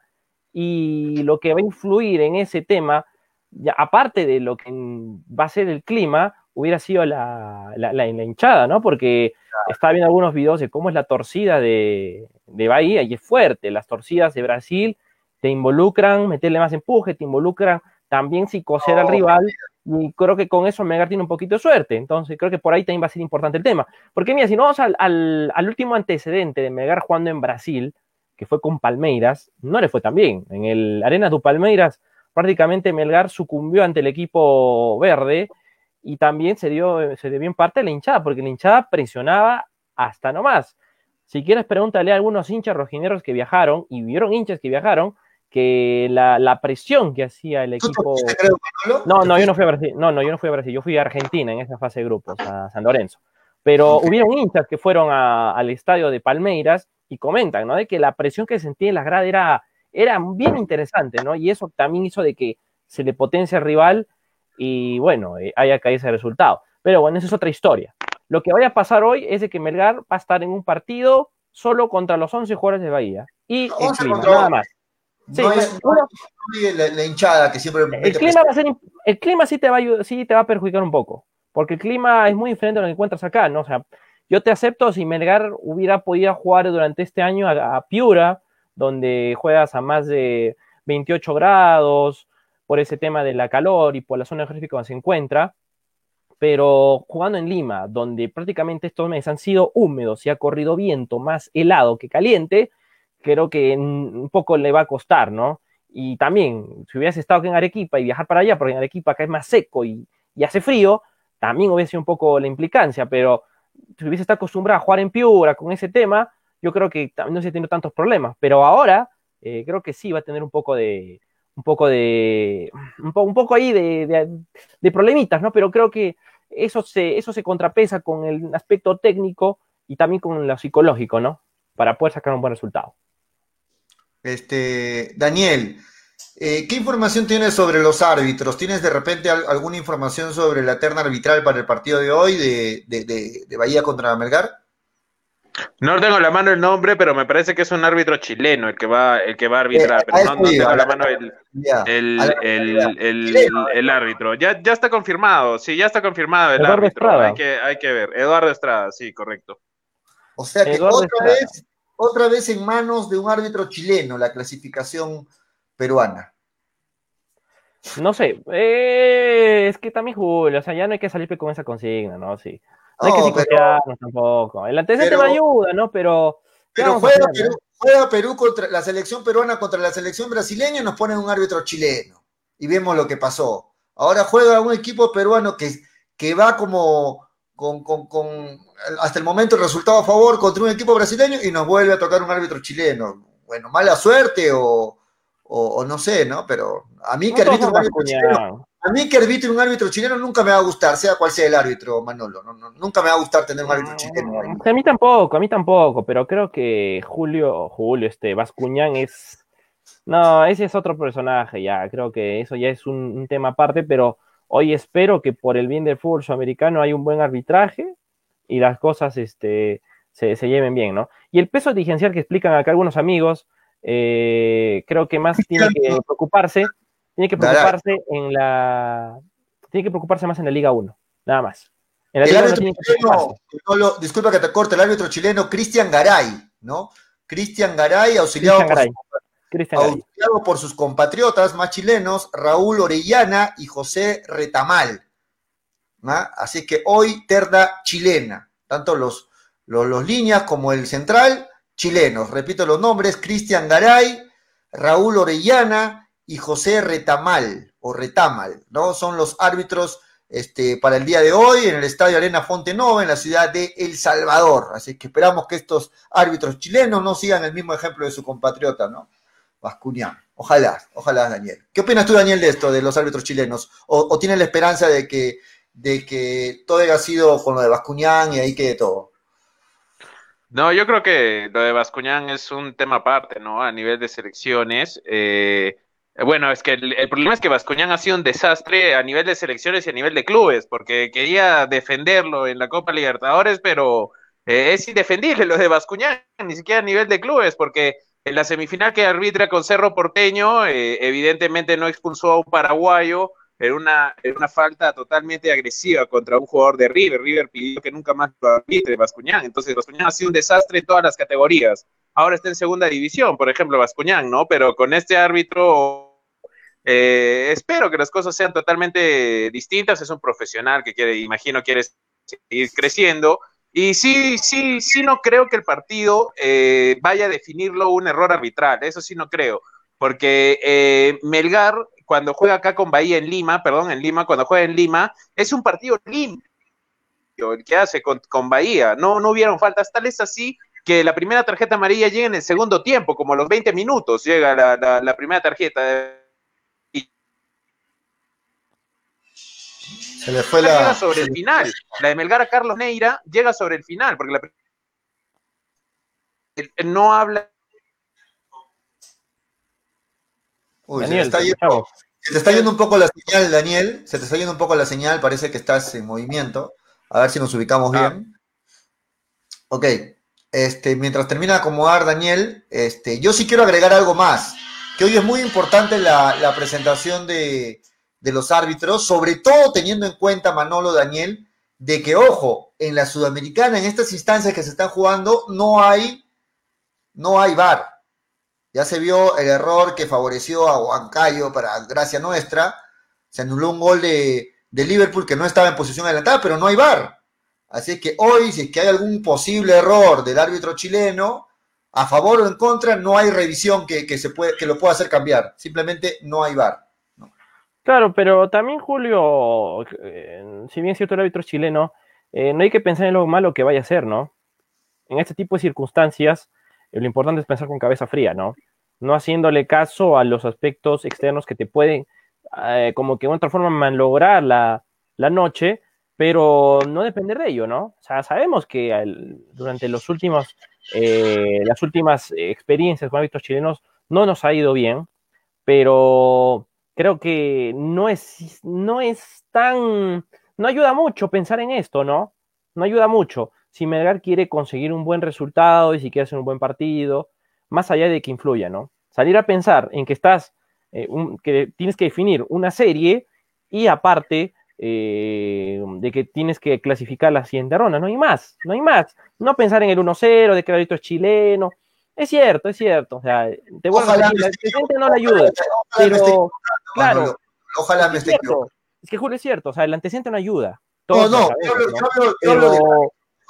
y lo que va a influir en ese tema, ya, aparte de lo que va a ser el clima, hubiera sido la, la, la, la hinchada, ¿no? Porque estaba viendo algunos videos de cómo es la torcida de, de Bahía y es fuerte. Las torcidas de Brasil te involucran meterle más empuje, te involucran también psicoser al rival y creo que con eso Melgar tiene un poquito de suerte. Entonces creo que por ahí también va a ser importante el tema. Porque mira, si no vamos al, al, último antecedente de Melgar jugando en Brasil, que fue con Palmeiras, no le fue tan bien. En el Arena do Palmeiras prácticamente Melgar sucumbió ante el equipo verde y también se dio, se dio bien parte de la hinchada, porque la hinchada presionaba hasta nomás. Si quieres, pregúntale a algunos hinchas rojineros que viajaron y vieron hinchas que viajaron que la, la presión que hacía el equipo. creo, no, no, yo no fui a Brasil. No, no, yo no fui a Brasil. Yo fui a Argentina en esa fase de grupos, a San Lorenzo. Pero okay. hubieron hinchas que fueron a, al estadio de Palmeiras y comentan, ¿no? De que la presión que sentía en las gradas era, era bien interesante, ¿no? Y eso también hizo de que se le potencie al rival y bueno, eh, haya caído ese resultado. Pero bueno, esa es otra historia. Lo que vaya a pasar hoy es de que Melgar va a estar en un partido solo contra los 11 jugadores de Bahía. Y el clima, nada más. Sí, no hay la, la, hinchada que siempre el clima, va a ser, el clima sí te, va a, sí te va a perjudicar un poco, porque el clima es muy diferente a lo que encuentras acá, ¿no? O sea, yo te acepto si Melgar hubiera podido jugar durante este año a, a Piura, donde juegas a más de 28 grados, por ese tema de la calor y por la zona geográfica donde se encuentra, pero jugando en Lima, donde prácticamente estos meses han sido húmedos y ha corrido viento más helado que caliente, creo que un poco le va a costar, ¿no? Y también, si hubieras estado aquí en Arequipa y viajar para allá, porque en Arequipa acá es más seco y, hace frío, también hubiese un poco la implicancia, pero si hubiese estado acostumbrado a jugar en Piura con ese tema, yo creo que no se tenido tantos problemas, pero ahora eh, creo que sí va a tener un poco de, un poco de, un, po un poco ahí de, de, de, problemitas, ¿no? Pero creo que eso se, eso se contrapesa con el aspecto técnico y también con lo psicológico, ¿no? Para poder sacar un buen resultado. Este, Daniel, eh, ¿qué información tienes sobre los árbitros? ¿Tienes de repente al, alguna información sobre la terna arbitral para el partido de hoy de, de, de, de Bahía contra Melgar? No tengo la mano el nombre, pero me parece que es un árbitro chileno el que va, el que va a arbitrar, eh, pero no, no tengo la, la mano el, el, el, el, el, árbitro. Ya, ya está confirmado, sí, ya está confirmado el Eduardo árbitro. Estrada. Hay que, hay que ver. Eduardo Estrada, sí, correcto. O sea que Eduardo otra Estrada. vez, otra vez en manos de un árbitro chileno la clasificación peruana. No sé, eh, es que también Julio, o sea, ya no hay que salir con esa consigna, ¿no? Sí. No, hay que psicotearnos tampoco. El antecedente pero, me ayuda, ¿no? Pero. Pero juega Perú, juega Perú contra la selección peruana contra la selección brasileña y nos ponen un árbitro chileno. Y vemos lo que pasó. Ahora juega un equipo peruano que, que va como con, con, con, hasta el momento el resultado a favor contra un equipo brasileño y nos vuelve a tocar un árbitro chileno. Bueno, mala suerte o, o, o no sé, ¿no? Pero a mí que un árbitro chileno, a mí que arbitre un árbitro chileno nunca me va a gustar, sea cual sea el árbitro, Manolo. No, no, nunca me va a gustar tener un árbitro chileno. Ahí. A mí tampoco, a mí tampoco, pero creo que Julio, Julio, este, Bascuñán es. No, ese es otro personaje ya. Creo que eso ya es un, un tema aparte, pero hoy espero que por el bien del fútbol sudamericano hay un buen arbitraje y las cosas este, se, se lleven bien, ¿no? Y el peso dirigencial que explican acá algunos amigos, eh, creo que más tiene que preocuparse tiene que preocuparse en la. Tiene que preocuparse más en la Liga 1, nada más. En la el Liga árbitro no chileno, no lo, disculpa que te corte, el árbitro chileno Cristian Garay, ¿no? Cristian Garay, auxiliado, Cristian Garay. Por, Garay. por sus compatriotas más chilenos, Raúl Orellana y José Retamal. Así que hoy terna chilena, tanto los, los, líneas como el central, chilenos. Repito los nombres: Cristian Garay, Raúl Orellana y José Retamal, o Retamal, ¿no? Son los árbitros este, para el día de hoy en el Estadio Arena Fonte Nova, en la ciudad de El Salvador. Así que esperamos que estos árbitros chilenos no sigan el mismo ejemplo de su compatriota, ¿no? Bascuñán. Ojalá, ojalá, Daniel. ¿Qué opinas tú, Daniel, de esto, de los árbitros chilenos? ¿O, tienes la esperanza de que, de que todo haya sido con lo de Bascuñán y ahí quede todo? No, yo creo que lo de Bascuñán es un tema aparte, ¿no? A nivel de selecciones. Eh, bueno, es que el, el, problema es que Bascuñán ha sido un desastre a nivel de selecciones y a nivel de clubes, porque quería defenderlo en la Copa Libertadores, pero eh, es indefendible lo de Bascuñán, ni siquiera a nivel de clubes, porque en la semifinal que arbitra con Cerro Porteño, eh, evidentemente no expulsó a un paraguayo, era una, era una falta totalmente agresiva contra un jugador de River. River pidió que nunca más lo arbitre Bascuñán. Entonces, Bascuñán ha sido un desastre en todas las categorías. Ahora está en segunda división, por ejemplo, Bascuñán, ¿no? Pero con este árbitro, eh, espero que las cosas sean totalmente distintas. Es un profesional que quiere, imagino, quiere seguir creciendo. Y sí, sí, sí, no creo que el partido eh, vaya a definirlo un error arbitral. Eso sí, no creo. Porque eh, Melgar cuando juega acá con Bahía en Lima, perdón, en Lima, cuando juega en Lima, es un partido limpio el que hace con, con Bahía. No, no hubieron faltas, tal es así que la primera tarjeta amarilla llega en el segundo tiempo, como los 20 minutos llega la, la, la primera tarjeta. Se le fue la... Llega sobre el final. La de Melgar a Carlos Neira llega sobre el final, porque la... no habla Uy, Daniel, se, te está yendo, se te está yendo un poco la señal, Daniel. Se te está yendo un poco la señal, parece que estás en movimiento. A ver si nos ubicamos ah. bien. Ok. Este, mientras termina de acomodar Daniel, este, yo sí quiero agregar algo más. Que hoy es muy importante la, la presentación de, de los árbitros, sobre todo teniendo en cuenta, Manolo, Daniel, de que, ojo, en la Sudamericana, en estas instancias que se están jugando, no hay, no hay VAR. Ya se vio el error que favoreció a Huancayo para gracia nuestra. Se anuló un gol de, de Liverpool que no estaba en posición adelantada, pero no hay VAR. Así que hoy, si es que hay algún posible error del árbitro chileno, a favor o en contra, no hay revisión que, que se puede, que lo pueda hacer cambiar. Simplemente no hay VAR. Claro, pero también, Julio, eh, si bien es cierto el árbitro chileno, eh, no hay que pensar en lo malo que vaya a hacer, ¿no? En este tipo de circunstancias, lo importante es pensar con cabeza fría, ¿no? No haciéndole caso a los aspectos externos que te pueden, eh, como que de otra forma, malograr la, la, noche, pero no depender de ello, ¿no? O sea, sabemos que el, durante los últimos, eh, las últimas experiencias con hábitos chilenos no nos ha ido bien, pero creo que no es, no es tan, no ayuda mucho pensar en esto, ¿no? No ayuda mucho si Melgar quiere conseguir un buen resultado y si quiere hacer un buen partido, más allá de que influya, ¿no? Salir a pensar en que estás, eh, un, que tienes que definir una serie y aparte eh, de que tienes que clasificar la siguiente ronda, no hay más, no hay más. No pensar en el 1-0, de que el es chileno. Es cierto, es cierto. O sea, te voy a decir, el antecedente no le ayuda, pero claro, ojalá me esté es, es que Julio es cierto, o sea, el antecedente no ayuda. no, no, sabemos, yo, ¿no? Yo, yo,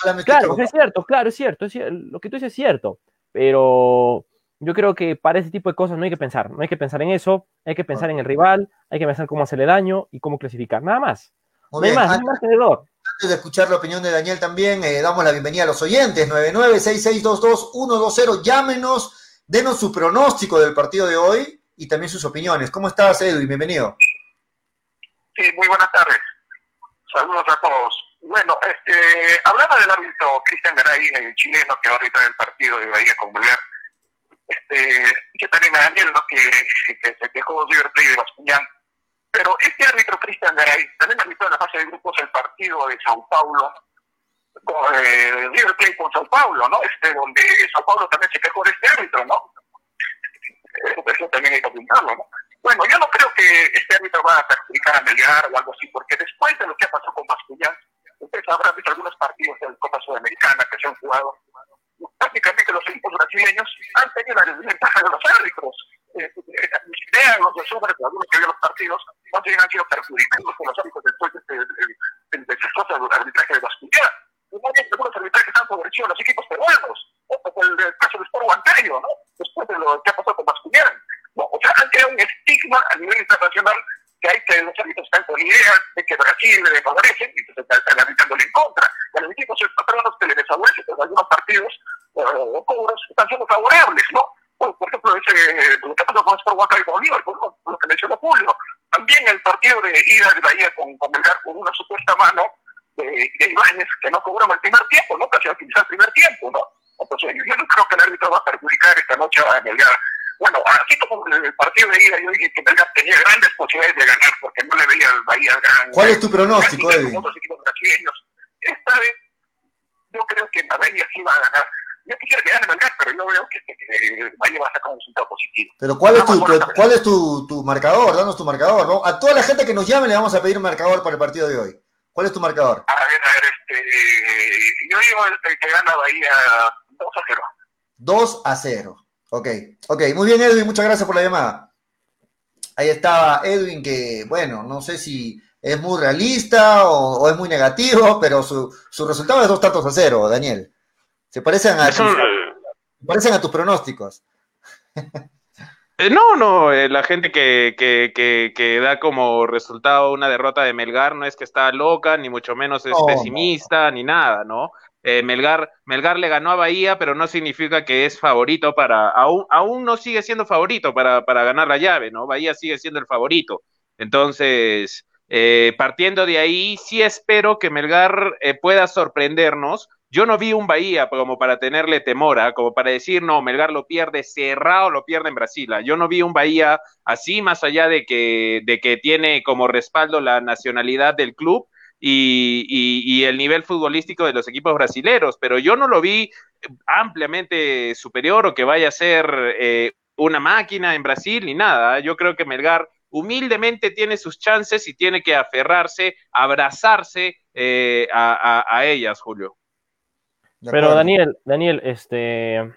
pero, claro, es cierto, claro, es cierto, es cierto, lo que tú dices es cierto, pero yo creo que para ese tipo de cosas no hay que pensar, no hay que pensar en eso, hay que pensar en el rival, hay que pensar cómo hacerle daño y cómo clasificar, nada más. Muy no bien. más, antes, no Antes de escuchar la opinión de Daniel también, eh, damos la bienvenida a los oyentes, 9966222120, llámenos, denos su pronóstico del partido de hoy y también sus opiniones. ¿Cómo estás, Edwin? Bienvenido. Sí, muy buenas tardes. Saludos a todos. Bueno, este, hablaba del árbitro Cristian Garay, el chileno que va a arbitrar el partido de Bahía con Bolívar. Este, que también a Daniel, ¿no? que, se quejó de River de Bascuñán. Pero este árbitro Cristian Garay también arbitró en la fase de grupos el partido de Sao Paulo, con, eh, River Plate con Sao Paulo, ¿no? Este, donde Sao Paulo también se quejó de este árbitro, ¿no? Eso, eso también hay que apuntarlo, ¿no? Bueno, yo no creo que este árbitro va a perjudicar a Melgar o algo así, porque después de lo que ha pasado con Bascuñán, ustedes habrán visto algunos partidos de la Copa Sudamericana que se han jugado. Prácticamente los equipos brasileños han tenido la desventaja de los árbitros. Eh, vean los resúmenes de algunos que los partidos, más bien han sido perjudicados por los árbitros después del de, de, desastroso arbitraje de Bascuñán. Y más bien algunos arbitrajes han favorecido a los equipos peruanos, el, caso del Sport Huancayo, ¿no? después de lo que ha pasado con Bascuñán. No, o sea, han creado un estigma a nivel internacional que hay que los árbitros están con idea de que Brasil le favorece y se están arbitrándole en contra. Y a los equipos peruanos que le desfavorecen, pues algunos partidos eh, cobros están siendo favorables, ¿no? Por ejemplo, ese, lo que pasó con Sport Bolívar, por lo que mencionó Julio. También el partido de ida de Bahía con, con con una supuesta mano de, de que no cobró el primer tiempo, ¿no? Casi al finalizar el primer tiempo, ¿no? Entonces, yo no creo que el árbitro va a perjudicar esta noche a Melgar. Bueno, así como el partido de ida, yo dije que Melgar tenía grandes posibilidades de ganar porque no le veía al Bahía gran. ¿Cuál es tu pronóstico, gran- Edwin? como otros equipos brasileños. Esta vez, yo creo que la Bahía sí va a ganar. Yo quisiera que gane Melgar, pero yo veo que, que, Bahía va a sacar un resultado positivo. Pero ¿cuál es tu, cuál es tu, tu marcador? Danos tu marcador. ¿no? A toda la gente que nos llame le vamos a pedir un marcador para el partido de hoy. ¿Cuál es tu marcador? A ver, a ver, este, yo digo el que gana Bahía 2 a 0. 2 a 0. Ok, ok. Muy bien, Edwin, muchas gracias por la llamada. Ahí estaba Edwin, que, bueno, no sé si es muy realista o, o es muy negativo, pero su, su resultado es dos tantos a cero, Daniel. Se parecen a, tus, se parecen a tus pronósticos. Eh, No, no, eh, la gente que, que, que, que da como resultado una derrota de Melgar no es que está loca, ni mucho menos es No, pesimista, ni nada, ¿no? Eh, Melgar, Melgar le ganó a Bahía, pero no significa que es favorito para, aún, aún no sigue siendo favorito para, para ganar la llave, ¿no? Bahía sigue siendo el favorito. Entonces, eh, partiendo de ahí, sí espero que Melgar eh, pueda sorprendernos. Yo no vi un Bahía como para tenerle temor, ¿ah? como para decir, no, Melgar lo pierde cerrado, lo pierde en Brasil. ¿ah? Yo no vi un Bahía así, más allá de que, de que tiene como respaldo la nacionalidad del club y, y, y el nivel futbolístico de los equipos brasileros, pero yo no lo vi ampliamente superior o que vaya a ser eh, una máquina en Brasil ni nada. ¿ah? Yo creo que Melgar humildemente tiene sus chances y tiene que aferrarse, abrazarse eh, a, a, a ellas, Julio. Pero. Daniel, Daniel, este,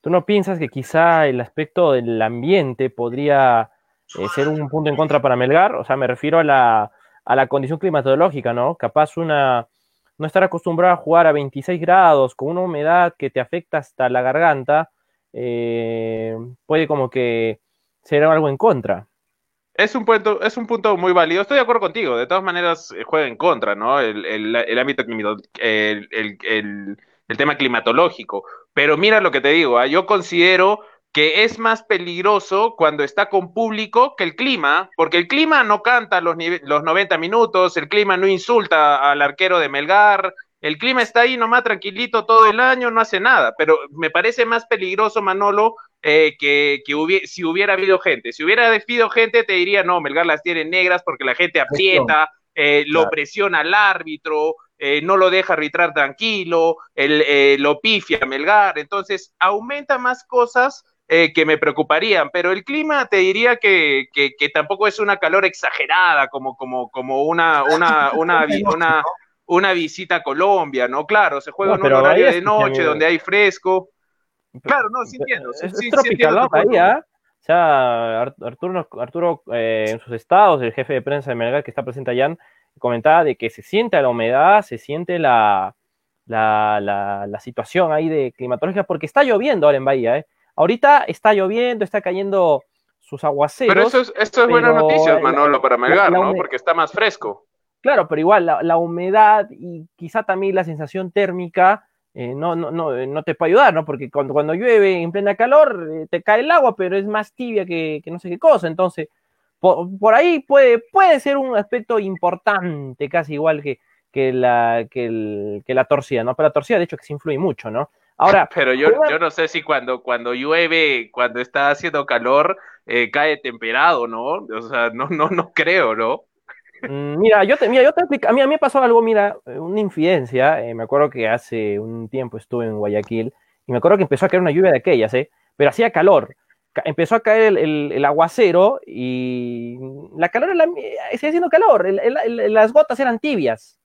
¿tú no piensas que quizá el aspecto del ambiente podría eh, ser un punto en contra para Melgar? O sea, me refiero a la, a la condición climatológica, ¿no? Capaz una, no estar acostumbrado a jugar a 26 grados con una humedad que te afecta hasta la garganta, eh, puede como que ser algo en contra. Es un punto, es un punto muy válido. Estoy de acuerdo contigo. De todas maneras, eh, juega en contra, ¿no? El, el, ámbito el, el tema climatológico. Pero mira lo que te digo, ¿ah? yo considero que es más peligroso cuando está con público que el clima, porque el clima no canta los, los 90 minutos, el clima no insulta al arquero de Melgar, el clima está ahí nomás tranquilito todo el año, no hace nada, pero me parece más peligroso, Manolo, eh, que, que si hubiera habido gente. Si hubiera habido gente, te diría, no, Melgar las tiene negras porque la gente aprieta, eh, lo presiona al árbitro, eh, no lo deja arbitrar tranquilo, el, lo pifia Melgar, entonces aumenta más cosas eh, que me preocuparían, pero el clima te diría que, que, que tampoco es una calor exagerada como, como, como una, una, una, una, una visita a Colombia, ¿no? Claro, se juega No, en un horario de noche donde hay fresco. Claro, no, sí entiendo. sí- Es, sí- entiendo. ¿ah? O sea, Ar- Arturo, Arturo eh, en sus estados, el jefe de prensa de Melgar que está presente allá, comentaba de que se siente la humedad, se siente la, la, la, la situación ahí de climatológica, porque está lloviendo ahora en Bahía, ¿eh? Ahorita está lloviendo, está cayendo sus aguaceros. Pero eso es, esto es noticias, la- Manolo, para Melgar, ¿no? Porque está más fresco. Claro, pero igual la, la humedad y quizá también la sensación térmica eh, no, no, no, eh, no te puede ayudar, ¿no? Porque cuando, cuando llueve en plena calor eh, te cae el agua, pero es más tibia que, que no sé qué cosa. Entonces, por, por ahí puede, puede ser un aspecto importante, casi igual que, que, la, que, el- que la torcida, ¿no? Pero la torcida, de hecho, que se influye mucho, ¿no? Ahora, Pero yo, yo no sé si cuando, cuando llueve, cuando está haciendo calor, eh, cae temperado, ¿no? O sea, no, no, no creo, ¿no? Mm, Mira, yo te, mira, yo te explico- a mí, a mí me pasó algo, mira, eh, una infidencia, eh, me acuerdo que hace un tiempo estuve en Guayaquil y me acuerdo que empezó a caer una lluvia de aquellas, ¿eh? Pero hacía calor, Ca- empezó a caer el, el- el aguacero y la calor, la- haciendo calor, el- las gotas eran tibias,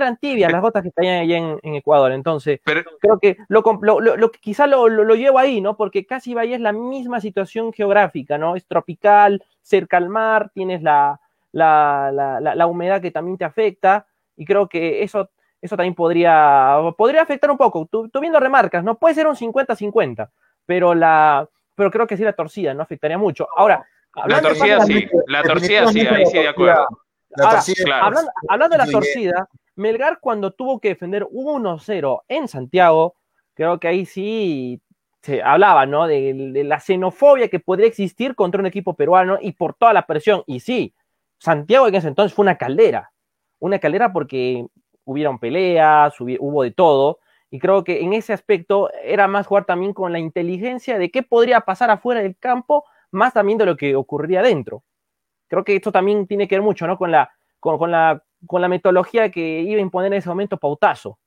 eran tibias las gotas que caían allá en, en Ecuador, entonces Pero, creo que lo, lo, lo- lo que quizá lo, lo, lo llevo ahí, ¿no? Porque casi Bahía es la misma situación geográfica, ¿no? Es tropical, cerca al mar, tienes la, la, la, la- la humedad que también te afecta, y creo que eso, eso también podría, podría afectar un poco. Tú, tú viendo remarcas, ¿no? Puede ser un 50-50, pero la pero creo que sí la torcida, ¿no? Afectaría mucho. Ahora, la torcida sí, la torcida sí, ahí sí de acuerdo. La Ahora, torcida- claro. Hablando, hablando de la torcida, Melgar cuando tuvo que defender 1-0 en Santiago, creo que ahí sí se hablaba, ¿no? De, la xenofobia que podría existir contra un equipo peruano y por toda la presión. Y sí, Santiago en ese entonces fue una caldera, una caldera porque hubieron peleas, hubo de todo. Y creo que en ese aspecto era más jugar también con la inteligencia de qué podría pasar afuera del campo, más también de lo que ocurría dentro. Creo que esto también tiene que ver mucho, ¿no? Con la, con la, con la metodología que iba a imponer en ese momento Pautazo.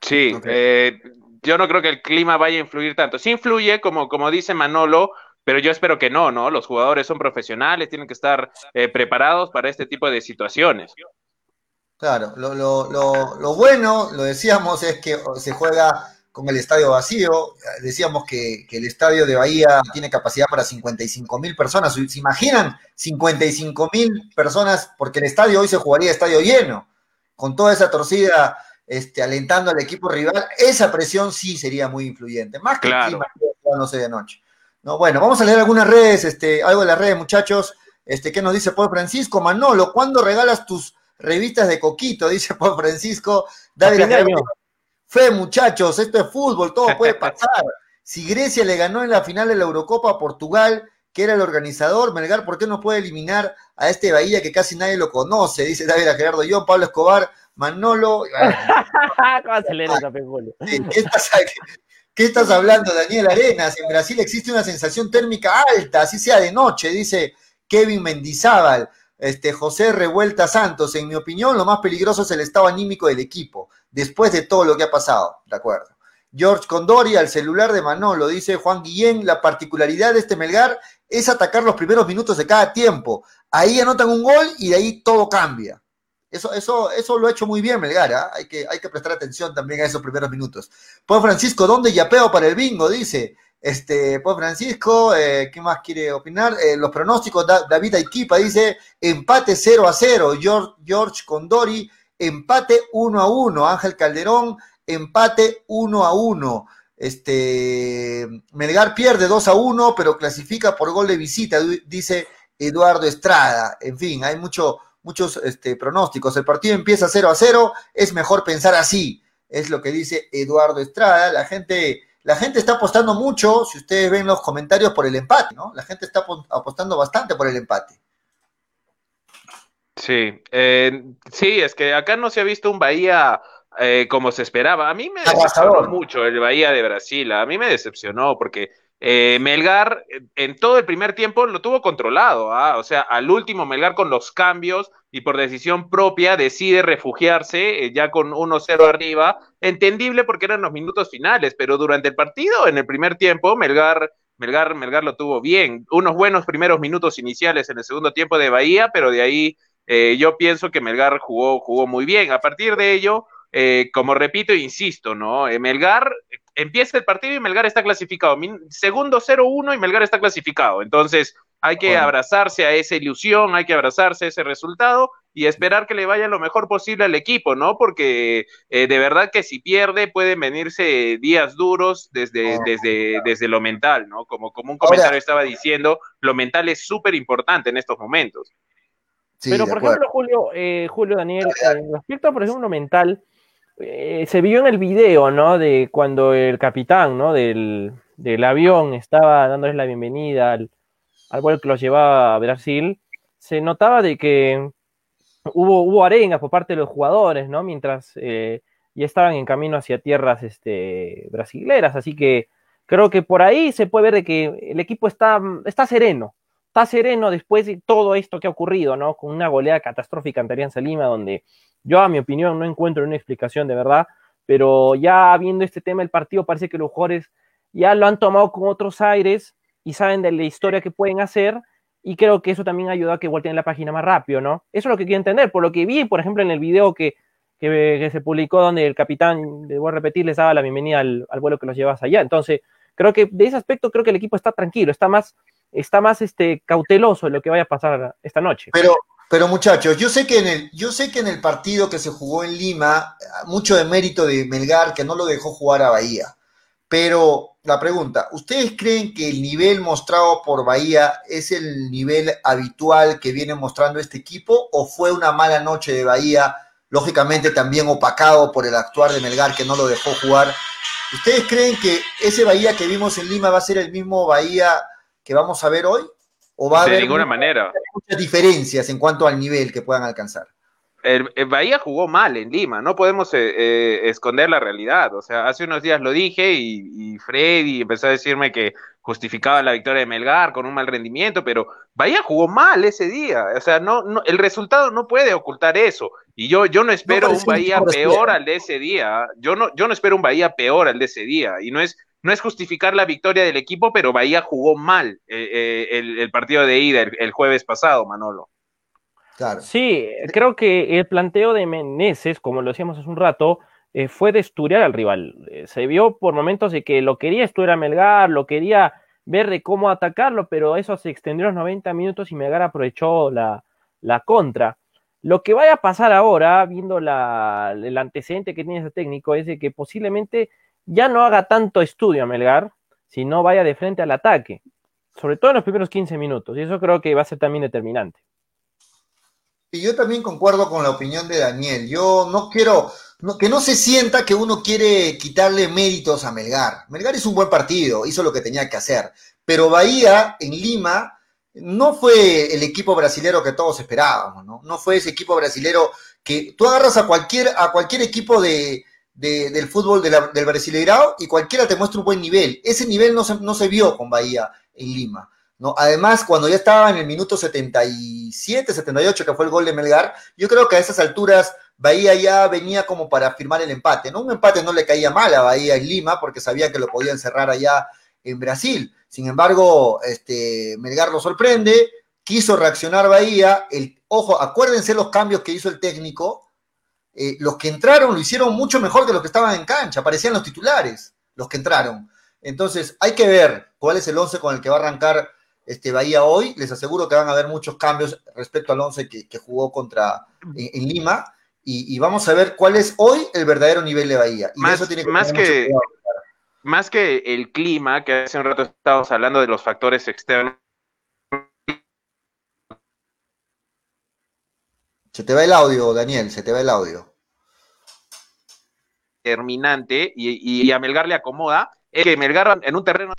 Sí, eh, yo no creo que el clima vaya a influir tanto. Sí influye, como, como dice Manolo, pero yo espero que no, ¿no? Los jugadores son profesionales, tienen que estar eh, preparados para este tipo de situaciones. Claro, lo, lo, lo, lo bueno, lo decíamos, es que se juega con el estadio vacío. Decíamos que, que el estadio de Bahía tiene capacidad para 55 mil personas. ¿Se imaginan 55 mil personas? Porque el estadio hoy se jugaría estadio lleno, con toda esa torcida este, alentando al equipo rival. Esa presión sí sería muy influyente, más que Claro. el clima, no sé, de noche. No, bueno, vamos a leer algunas redes, este, algo de las redes, muchachos. Este, ¿Qué nos dice Paul Francisco? Manolo, ¿cuándo regalas tus revistas de Coquito? Dice Paul Francisco. David Fe, muchachos, esto es fútbol, todo puede pasar. Si Grecia le ganó en la final de la Eurocopa a Portugal, que era el organizador, Melgar, ¿por qué no puede eliminar a este Bahía que casi nadie lo conoce? Dice David a Gerardo John, Pablo Escobar, Manolo. ¿Qué estás, qué estás hablando, Daniel Arenas? En Brasil existe una sensación térmica alta, así sea de noche, dice Kevin Mendizábal. Este, José Revuelta Santos, en mi opinión, lo más peligroso es el estado anímico del equipo, después de todo lo que ha pasado, de acuerdo. George Condori al celular de Manolo, dice Juan Guillén, la particularidad de este Melgar es atacar los primeros minutos de cada tiempo. Ahí anotan un gol y de ahí todo cambia. Eso, eso, eso lo ha hecho muy bien Melgar, ¿ah? hay, que, hay que prestar atención también a esos primeros minutos. Pues Francisco, ¿dónde yapeo para el bingo? Dice. Este, pues Francisco, eh, ¿qué más quiere opinar? Eh, los pronósticos, Da- David Aiquipa dice, empate 0 a 0, George, Condori, empate 1 a 1, Ángel Calderón, empate 1 a 1. Este, Melgar pierde 2 a 1, pero clasifica por gol de visita, dice Eduardo Estrada. En fin, hay mucho, muchos este, pronósticos. El partido empieza 0 a 0, es mejor pensar así, es lo que dice Eduardo Estrada. La gente, la gente está apostando mucho, si ustedes ven los comentarios, por el empate, ¿no? La gente está apo- apostando bastante por el empate. Sí, eh, sí, es que acá no se ha visto un Bahía eh, como se esperaba. A mí me decepcionó mucho el Bahía de Brasil, a mí me decepcionó porque eh, Melgar en todo el primer tiempo lo tuvo controlado, ¿ah? O sea, al último Melgar con los cambios y por decisión propia decide refugiarse eh, ya con 1-0 arriba, entendible porque eran los minutos finales, pero durante el partido, en el primer tiempo, Melgar Melgar, Melgar lo tuvo bien. Unos buenos primeros minutos iniciales en el segundo tiempo de Bahía, pero de ahí eh, yo pienso que Melgar jugó, jugó muy bien. A partir de ello, como repito e insisto, ¿no? Melgar empieza el partido y Melgar está clasificado. Segundo 0-1 y Melgar está clasificado. Entonces, hay que Bueno. abrazarse a esa ilusión, hay que abrazarse a ese resultado y esperar que le vaya lo mejor posible al equipo, ¿no? Porque eh, de verdad que si pierde pueden venirse días duros desde, Oh, desde, desde lo mental, ¿no? Como, como un Ahora- comentario estaba diciendo, lo mental es súper importante en estos momentos. Sí, Pero, por acuerdo. ejemplo, Julio, eh, Julio Daniel, en respecto, por ejemplo, mental, eh, se vio en el video, ¿no? De cuando el capitán, ¿no? Del, del avión estaba dándoles la bienvenida al, al vuelo que los llevaba a Brasil, se notaba de que hubo, hubo arengas por parte de los jugadores, ¿no? Mientras eh, ya estaban en camino hacia tierras este, brasileras, así que creo que por ahí se puede ver de que el equipo está, está sereno, está sereno después de todo esto que ha ocurrido, ¿no? Con una goleada catastrófica ante Alianza Lima, donde yo, a mi opinión, no encuentro una explicación de verdad, pero ya viendo este tema del partido, parece que los jugadores ya lo han tomado con otros aires y saben de la historia que pueden hacer, y creo que eso también ayuda a que volteen la página más rápido, ¿no? Eso es lo que quiero entender, por lo que vi, por ejemplo, en el video que, que, se publicó donde el capitán, debo repetir, les daba la bienvenida al, al vuelo que los llevas allá. Entonces, creo que de ese aspecto creo que el equipo está tranquilo, está más, está más este, cauteloso en lo que vaya a pasar esta noche. Pero, pero muchachos, yo sé que en el, yo sé que en el partido que se jugó en Lima, mucho de mérito de Melgar que no lo dejó jugar a Bahía. Pero la pregunta, ¿ustedes creen que el nivel mostrado por Bahía es el nivel habitual que viene mostrando este equipo o fue una mala noche de Bahía, lógicamente también opacado por el actuar de Melgar que no lo dejó jugar? ¿Ustedes creen que ese Bahía que vimos en Lima va a ser el mismo Bahía que vamos a ver hoy? ¿O va a de haber ninguna muchas- manera. muchas diferencias en cuanto al nivel que puedan alcanzar? el, Bahía jugó mal en Lima, no podemos eh, eh, esconder la realidad. O sea, hace unos días lo dije y, y, Freddy empezó a decirme que justificaba la victoria de Melgar con un mal rendimiento, pero Bahía jugó mal ese día. O sea, no, no el resultado no puede ocultar eso. Y yo, yo no espero un Bahía peor al de ese día. Yo no, yo no espero un Bahía peor al de ese día. Y no es, no es justificar la victoria del equipo, pero Bahía jugó mal eh, el, partido de ida el jueves pasado, Manolo. Sí, creo que el planteo de Meneses, como lo decíamos hace un rato, eh, fue de estudiar al rival. Eh, se vio por momentos de que lo quería estudiar a Melgar, lo quería ver de cómo atacarlo, pero eso se extendió los 90 minutos y Melgar aprovechó la, contra. Lo que vaya a pasar ahora, viendo la, el antecedente que tiene ese técnico, es de que posiblemente ya no haga tanto estudio a Melgar, sino vaya de frente al ataque, sobre todo en los primeros 15 minutos, y eso creo que va a ser también determinante. Y yo también concuerdo con la opinión de Daniel. Yo no quiero, que no se sienta que uno quiere quitarle méritos a Melgar. Melgar hizo un buen partido, hizo lo que tenía que hacer. Pero Bahía en Lima no fue el equipo brasilero que todos esperábamos, ¿no? No fue ese equipo brasilero que tú agarras a cualquier, a cualquier equipo de, del fútbol del Brasileirao y cualquiera te muestra un buen nivel. Ese nivel no se, no se vio con Bahía en Lima. ¿no? Además, cuando ya estaba en el minuto 77, 78, que fue el gol de Melgar, yo creo que a esas alturas Bahía ya venía como para firmar el empate, ¿no? Un empate no le caía mal a Bahía en Lima porque sabía que lo podían cerrar allá en Brasil. Sin embargo, este, Melgar lo sorprende, quiso reaccionar Bahía, el, ojo, acuérdense los cambios que hizo el técnico, eh, los que entraron lo hicieron mucho mejor que los que estaban en cancha, parecían los titulares, los que entraron. Entonces, hay que ver cuál es el once con el que va a arrancar este, Bahía hoy, les aseguro que van a haber muchos cambios respecto al 11 que, jugó contra en, Lima. Y, vamos a ver cuál es hoy el verdadero nivel de Bahía. Y más, eso tiene que más que más que el clima, que hace un rato estábamos hablando de los factores externos. Se te va el audio, Daniel, se te va el audio. Terminante y, y a Melgar le acomoda, es que Melgar en un terreno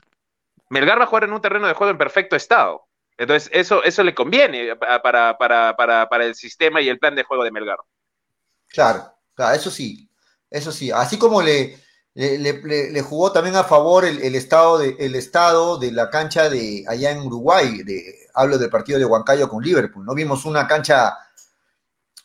Melgar va a jugar en un terreno de juego en perfecto estado. Entonces, eso, eso le conviene para, para, el sistema y el plan de juego de Melgar. Claro, claro, eso sí, eso sí. Así como le, le, jugó también a favor el, estado de, el estado de la cancha de allá en Uruguay, de, hablo del partido de Huancayo con Liverpool, ¿no? Vimos una cancha,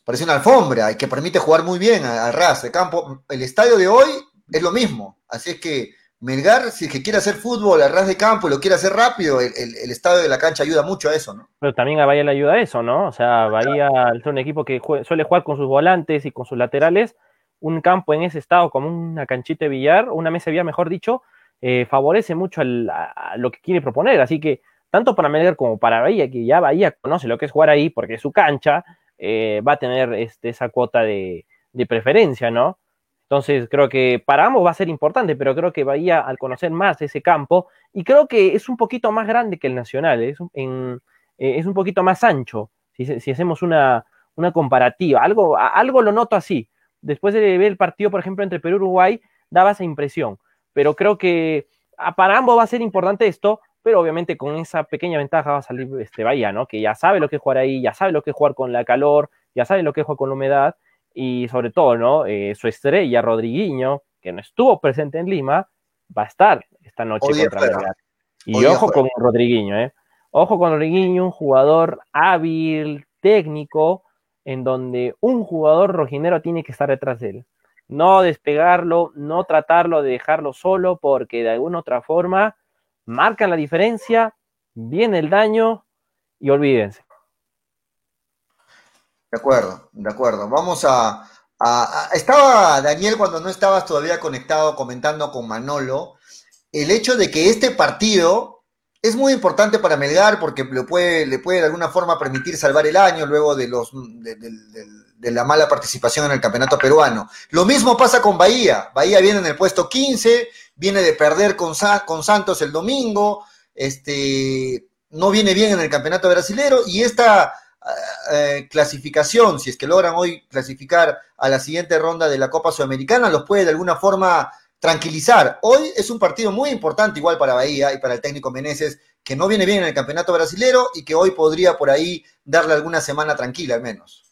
parece una alfombra, y que permite jugar muy bien al ras de campo. El estadio de hoy es lo mismo, así es que Melgar, si es que quiere hacer fútbol a ras de campo y lo quiere hacer rápido, el, el, estado de la cancha ayuda mucho a eso, ¿no? Pero también a Bahía le ayuda a eso, ¿no? O sea, Bahía es un equipo que suele jugar con sus volantes y con sus laterales, un campo en ese estado como una canchita de billar, una mesa de billar, mejor dicho, eh, favorece mucho a, lo que quiere proponer. Así que, tanto para Melgar como para Bahía, que ya Bahía conoce lo que es jugar ahí, porque es su cancha, eh, va a tener este, esa cuota de, preferencia, ¿no? Entonces creo que para ambos va a ser importante, pero creo que Bahía al conocer más ese campo, y creo que es un poquito más grande que el Nacional, es un, eh, poquito más ancho, si, hacemos una, comparativa, algo, algo lo noto así. Después de ver el partido, por ejemplo, entre Perú y Uruguay, daba esa impresión, pero creo que para ambos va a ser importante esto, pero obviamente con esa pequeña ventaja va a salir este Bahía, ¿no? Que ya sabe lo que es jugar ahí, ya sabe lo que es jugar con la calor, ya sabe lo que es jugar con la humedad, y sobre todo, ¿no? Eh, su estrella, Rodriguinho, que no estuvo presente en Lima, va a estar esta noche contra Melgar. Y ojo con Rodriguinho, ¿eh? Ojo con Rodriguinho, un jugador hábil, técnico, en donde un jugador rojinero tiene que estar detrás de él. No despegarlo, no tratarlo de dejarlo solo, porque de alguna otra forma marcan la diferencia, viene el daño y olvídense. De acuerdo, de acuerdo. Vamos a, Estaba Daniel cuando no estabas todavía conectado comentando con Manolo el hecho de que este partido es muy importante para Melgar porque le puede, le puede de alguna forma permitir salvar el año luego de, los, de, la mala participación en el campeonato peruano. Lo mismo pasa con Bahía. Bahía viene en el puesto 15, viene de perder con, con Santos el domingo, este, no viene bien en el campeonato brasilero y esta eh, clasificación, si es que logran hoy clasificar a la siguiente ronda de la Copa Sudamericana, los puede de alguna forma tranquilizar. Hoy es un partido muy importante igual para Bahía y para el técnico Meneses, que no viene bien en el campeonato brasilero y que hoy podría por ahí darle alguna semana tranquila al menos.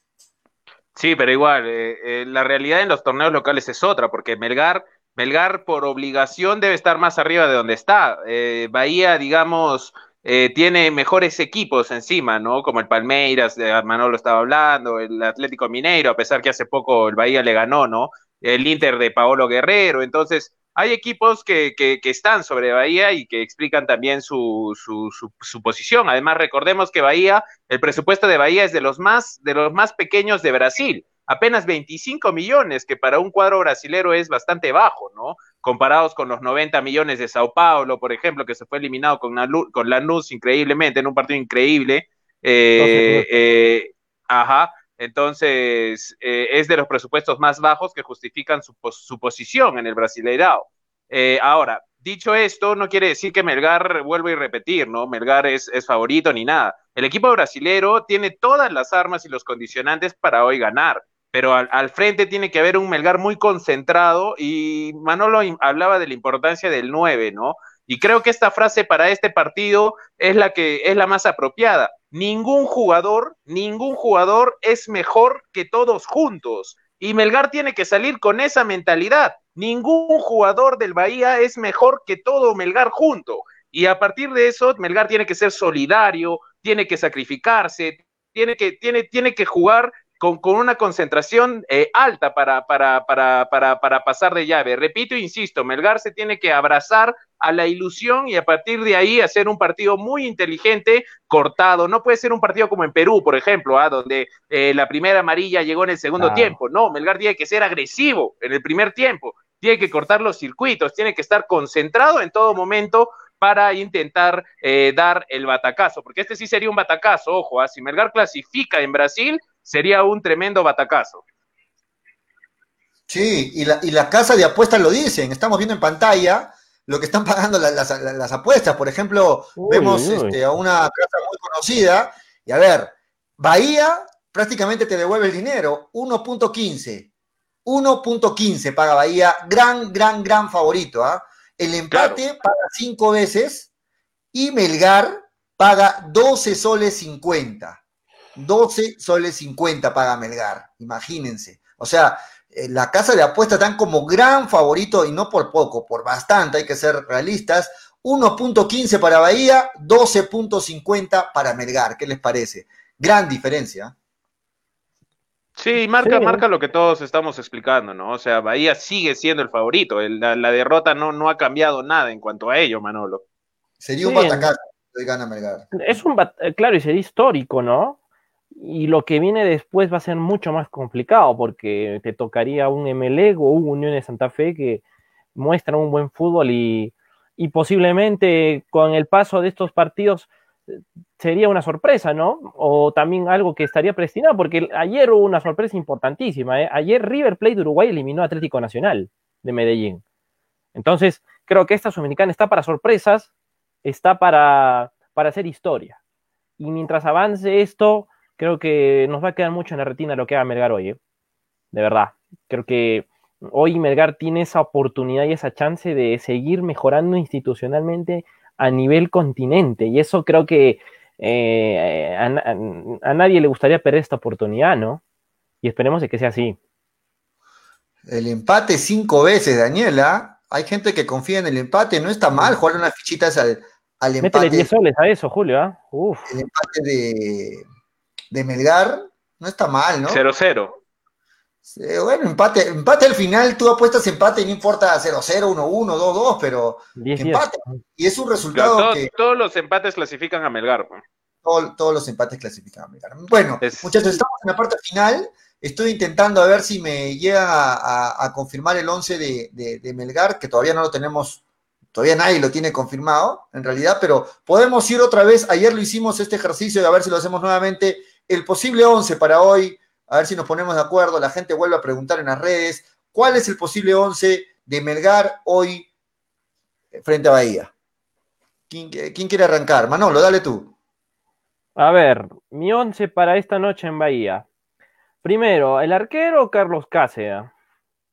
Sí, pero igual, eh, eh, la realidad en los torneos locales es otra, porque Melgar, Melgar por obligación debe estar más arriba de donde está. Eh, Bahía, digamos, tiene mejores equipos encima, ¿no? Como el Palmeiras, Manolo estaba hablando, el Atlético Mineiro, a pesar que hace poco el Bahía le ganó, ¿no? El Inter de Paolo Guerrero. Entonces, hay equipos que, que, que están sobre Bahía y que explican también su, su, su, su, posición. Además, recordemos que Bahía, el presupuesto de Bahía es de los más, de los más pequeños de Brasil. Apenas 25 millones, que para un cuadro brasilero es bastante bajo, ¿no? comparados con los 90 millones de Sao Paulo, por ejemplo, que se fue eliminado con, Lanús, con Lanús increíblemente, en un partido increíble. Eh, eh, ajá, entonces eh, es de los presupuestos más bajos que justifican su, su posición en el Brasileirao. Eh, ahora, dicho esto, no quiere decir que Melgar, vuelvo a repetir, ¿no? Melgar es, es favorito ni nada. El equipo brasilero tiene todas las armas y los condicionantes para hoy ganar pero al, al, frente tiene que haber un Melgar muy concentrado y Manolo hablaba de la importancia del 9, ¿no? Y creo que esta frase para este partido es la que es la más apropiada. Ningún jugador, ningún jugador es mejor que todos juntos. Y Melgar tiene que salir con esa mentalidad. Ningún jugador del Bahía es mejor que todo Melgar junto. Y a partir de eso, Melgar tiene que ser solidario, tiene que sacrificarse, tiene que, tiene, tiene que jugar con, con una concentración eh, alta para, para, para, para, para pasar de llave. Repito, insisto, Melgar se tiene que abrazar a la ilusión y a partir de ahí hacer un partido muy inteligente, cortado. No puede ser un partido como en Perú, por ejemplo, ¿ah? donde eh, la primera amarilla llegó en el segundo claro. tiempo. No, Melgar tiene que ser agresivo en el primer tiempo, tiene que cortar los circuitos, tiene que estar concentrado en todo momento para intentar eh, dar el batacazo, porque este sí sería un batacazo, ojo, ¿ah? si Melgar clasifica en Brasil, sería un tremendo batacazo. Sí, y la, y la casa de apuestas lo dicen, estamos viendo en pantalla lo que están pagando las, las, las apuestas, por ejemplo, uy, vemos uy. Este, a una casa muy conocida, y a ver, Bahía prácticamente te devuelve el dinero, 1.15, 1.15 paga Bahía, gran, gran, gran favorito, ¿ah? ¿eh? El empate claro. paga cinco veces y Melgar paga 12 soles 50. 12 soles 50 paga Melgar, imagínense. O sea, eh, la casa de apuestas están como gran favorito y no por poco, por bastante, hay que ser realistas. 1.15 para Bahía, 12.50 para Melgar. ¿Qué les parece? Gran diferencia. Sí, marca, sí. marca lo que todos estamos explicando, ¿no? O sea, Bahía sigue siendo el favorito. El, la, la, derrota no, no ha cambiado nada en cuanto a ello, Manolo. Sería un sí, batacazo de gana Melgar. Es un bat eh, claro, y sería histórico, ¿no? Y lo que viene después va a ser mucho más complicado porque te tocaría un MLE o un Unión de Santa Fe que muestran un buen fútbol y, y posiblemente con el paso de estos partidos sería una sorpresa, ¿no? O también algo que estaría predestinado, porque ayer hubo una sorpresa importantísima. ¿eh? Ayer River Plate de Uruguay eliminó a Atlético Nacional de Medellín. Entonces, creo que esta Sudamericana está para sorpresas, está para, para hacer historia. Y mientras avance esto, creo que nos va a quedar mucho en la retina lo que haga Melgar hoy. ¿eh? De verdad. Creo que hoy Melgar tiene esa oportunidad y esa chance de seguir mejorando institucionalmente a nivel continente. Y eso creo que eh, a, a, a, nadie le gustaría perder esta oportunidad, ¿no? Y esperemos de que sea así. El empate cinco veces, Daniela. Hay gente que confía en el empate. No está mal jugar unas fichitas al, al empate. Métele 10 soles a eso, Julio. ¿eh? Uf. El empate de, de Melgar no está mal, ¿no? 0-0. Sí, bueno, empate, empate al final, tú apuestas empate y no importa 0-0, 1-1, 2-2, pero 10, empate. 10. Y es un resultado claro, todo, que... Todos los empates clasifican a Melgar. ¿no? Todo, todos los empates clasifican a Melgar. Bueno, es... muchachos, estamos en la parte final. Estoy intentando a ver si me llega a, a, a confirmar el 11 de, de, de, Melgar, que todavía no lo tenemos, todavía nadie lo tiene confirmado, en realidad, pero podemos ir otra vez. Ayer lo hicimos este ejercicio y a ver si lo hacemos nuevamente. El posible 11 para hoy a ver si nos ponemos de acuerdo, la gente vuelve a preguntar en las redes, ¿cuál es el posible 11 de Melgar hoy frente a Bahía? ¿Quién, quiere arrancar? Manolo, dale tú. A ver, mi 11 para esta noche en Bahía. Primero, el arquero Carlos Cáceres.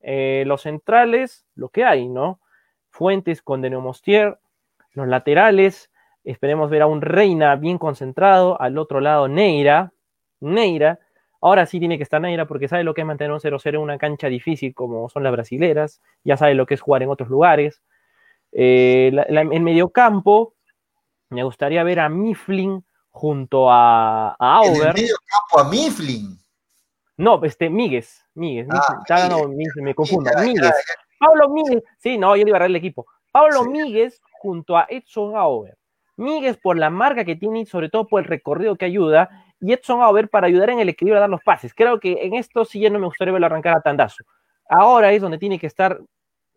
Eh, los centrales, lo que hay, ¿no? Fuentes con Denomostier. Los laterales, esperemos ver a un Reina bien concentrado. Al otro lado, Neira. Neira Ahora sí tiene que estar Neira porque sabe lo que es mantener un 0-0 en una cancha difícil como son las brasileras, ya sabe lo que es jugar en otros lugares. Eh, la, la, en mediocampo, me gustaría ver a Mifflin junto a, a Auber. En el medio campo a Mifflin. No, este, Míguez. Míguez. Ah, ya, no, Míguez. me confundo. Ya, ya, Míguez. ya. Pablo Míguez. Sí, no, yo le iba a agarrar el equipo. Pablo Sí. Míguez junto a Edson Auber. Míguez por la marca que tiene y sobre todo por el recorrido que ayuda. Y Edson Auber para ayudar en el equilibrio a dar los pases. Creo que en esto sí ya no me gustaría verlo arrancar a tandazo. Ahora es donde tiene que estar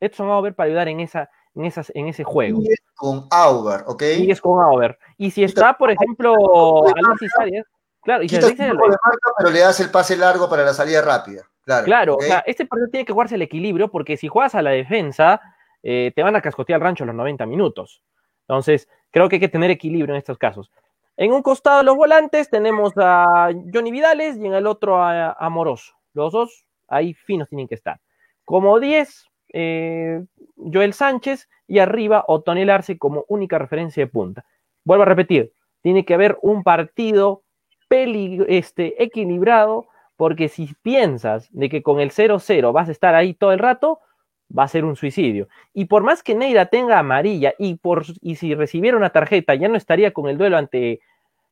Edson Auber para ayudar en, esa, en, esas, en ese juego. Míguez con Auber, ¿ok? Míguez con Auber. Y si está, por ejemplo, Alexis Arias, claro, y si Alexis marca, pero le das el pase largo para la salida rápida. Claro, Claro, o sea, este partido tiene que jugarse el equilibrio porque si juegas a la defensa, eh, te van a cascotear el rancho a los 90 minutos. Entonces, creo que hay que tener equilibrio en estos casos. En un costado de los volantes tenemos a Johnny Vidales y en el otro a, a Moroso. Los dos ahí finos tienen que estar. Como 10, eh, Joel Sánchez y arriba Otoniel Arce como única referencia de punta. Vuelvo a repetir, tiene que haber un partido este, equilibrado porque si piensas de que con el 0-0 vas a estar ahí todo el rato, va a ser un suicidio. Y por más que Neira tenga amarilla y, por, y si recibiera una tarjeta ya no estaría con el duelo ante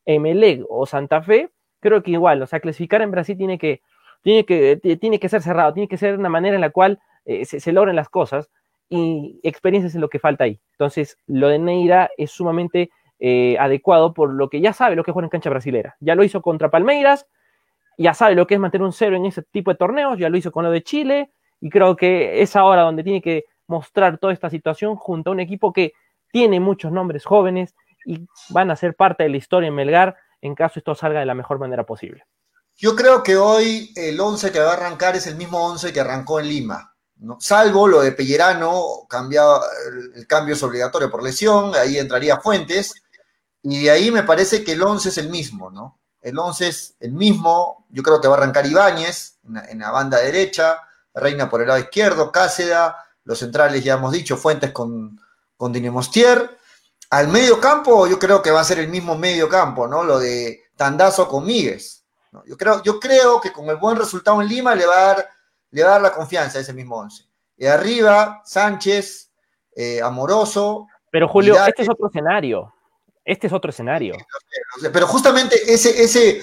Emelec o Santa Fe, creo que igual, o sea, clasificar en Brasil tiene que, tiene que, tiene que ser cerrado, tiene que ser una manera en la cual eh, se, se logren las cosas y experiencia es lo que falta ahí. Entonces, lo de Neira es sumamente eh, adecuado por lo que ya sabe lo que jugar en cancha brasilera. Ya lo hizo contra Palmeiras, ya sabe lo que es mantener un cero en ese tipo de torneos, ya lo hizo con lo de Chile, y creo que es ahora donde tiene que mostrar toda esta situación junto a un equipo que tiene muchos nombres jóvenes y van a ser parte de la historia en Melgar en caso esto salga de la mejor manera posible. Yo creo que hoy el 11 que va a arrancar es el mismo 11 que arrancó en Lima. Salvo lo de Pellerano, cambiado, el, cambio es obligatorio por lesión, ahí entraría Fuentes, y de ahí me parece que el 11 es el mismo, ¿no? El 11 es el mismo, yo creo que va a arrancar Ibáñez en en la banda derecha, Reina por el lado izquierdo, Cáceda, los centrales ya hemos dicho, Fuentes con, con Dinemostier. Al medio campo yo creo que va a ser el mismo medio campo, ¿no? Lo de Tandazo con Míguez. ¿no? Yo, creo, yo creo que con el buen resultado en Lima le va a dar, le va a dar la confianza a ese mismo 11. Y arriba, Sánchez, eh, Amoroso. Pero Julio, este es otro escenario. Este es otro escenario. Pero justamente ese, ese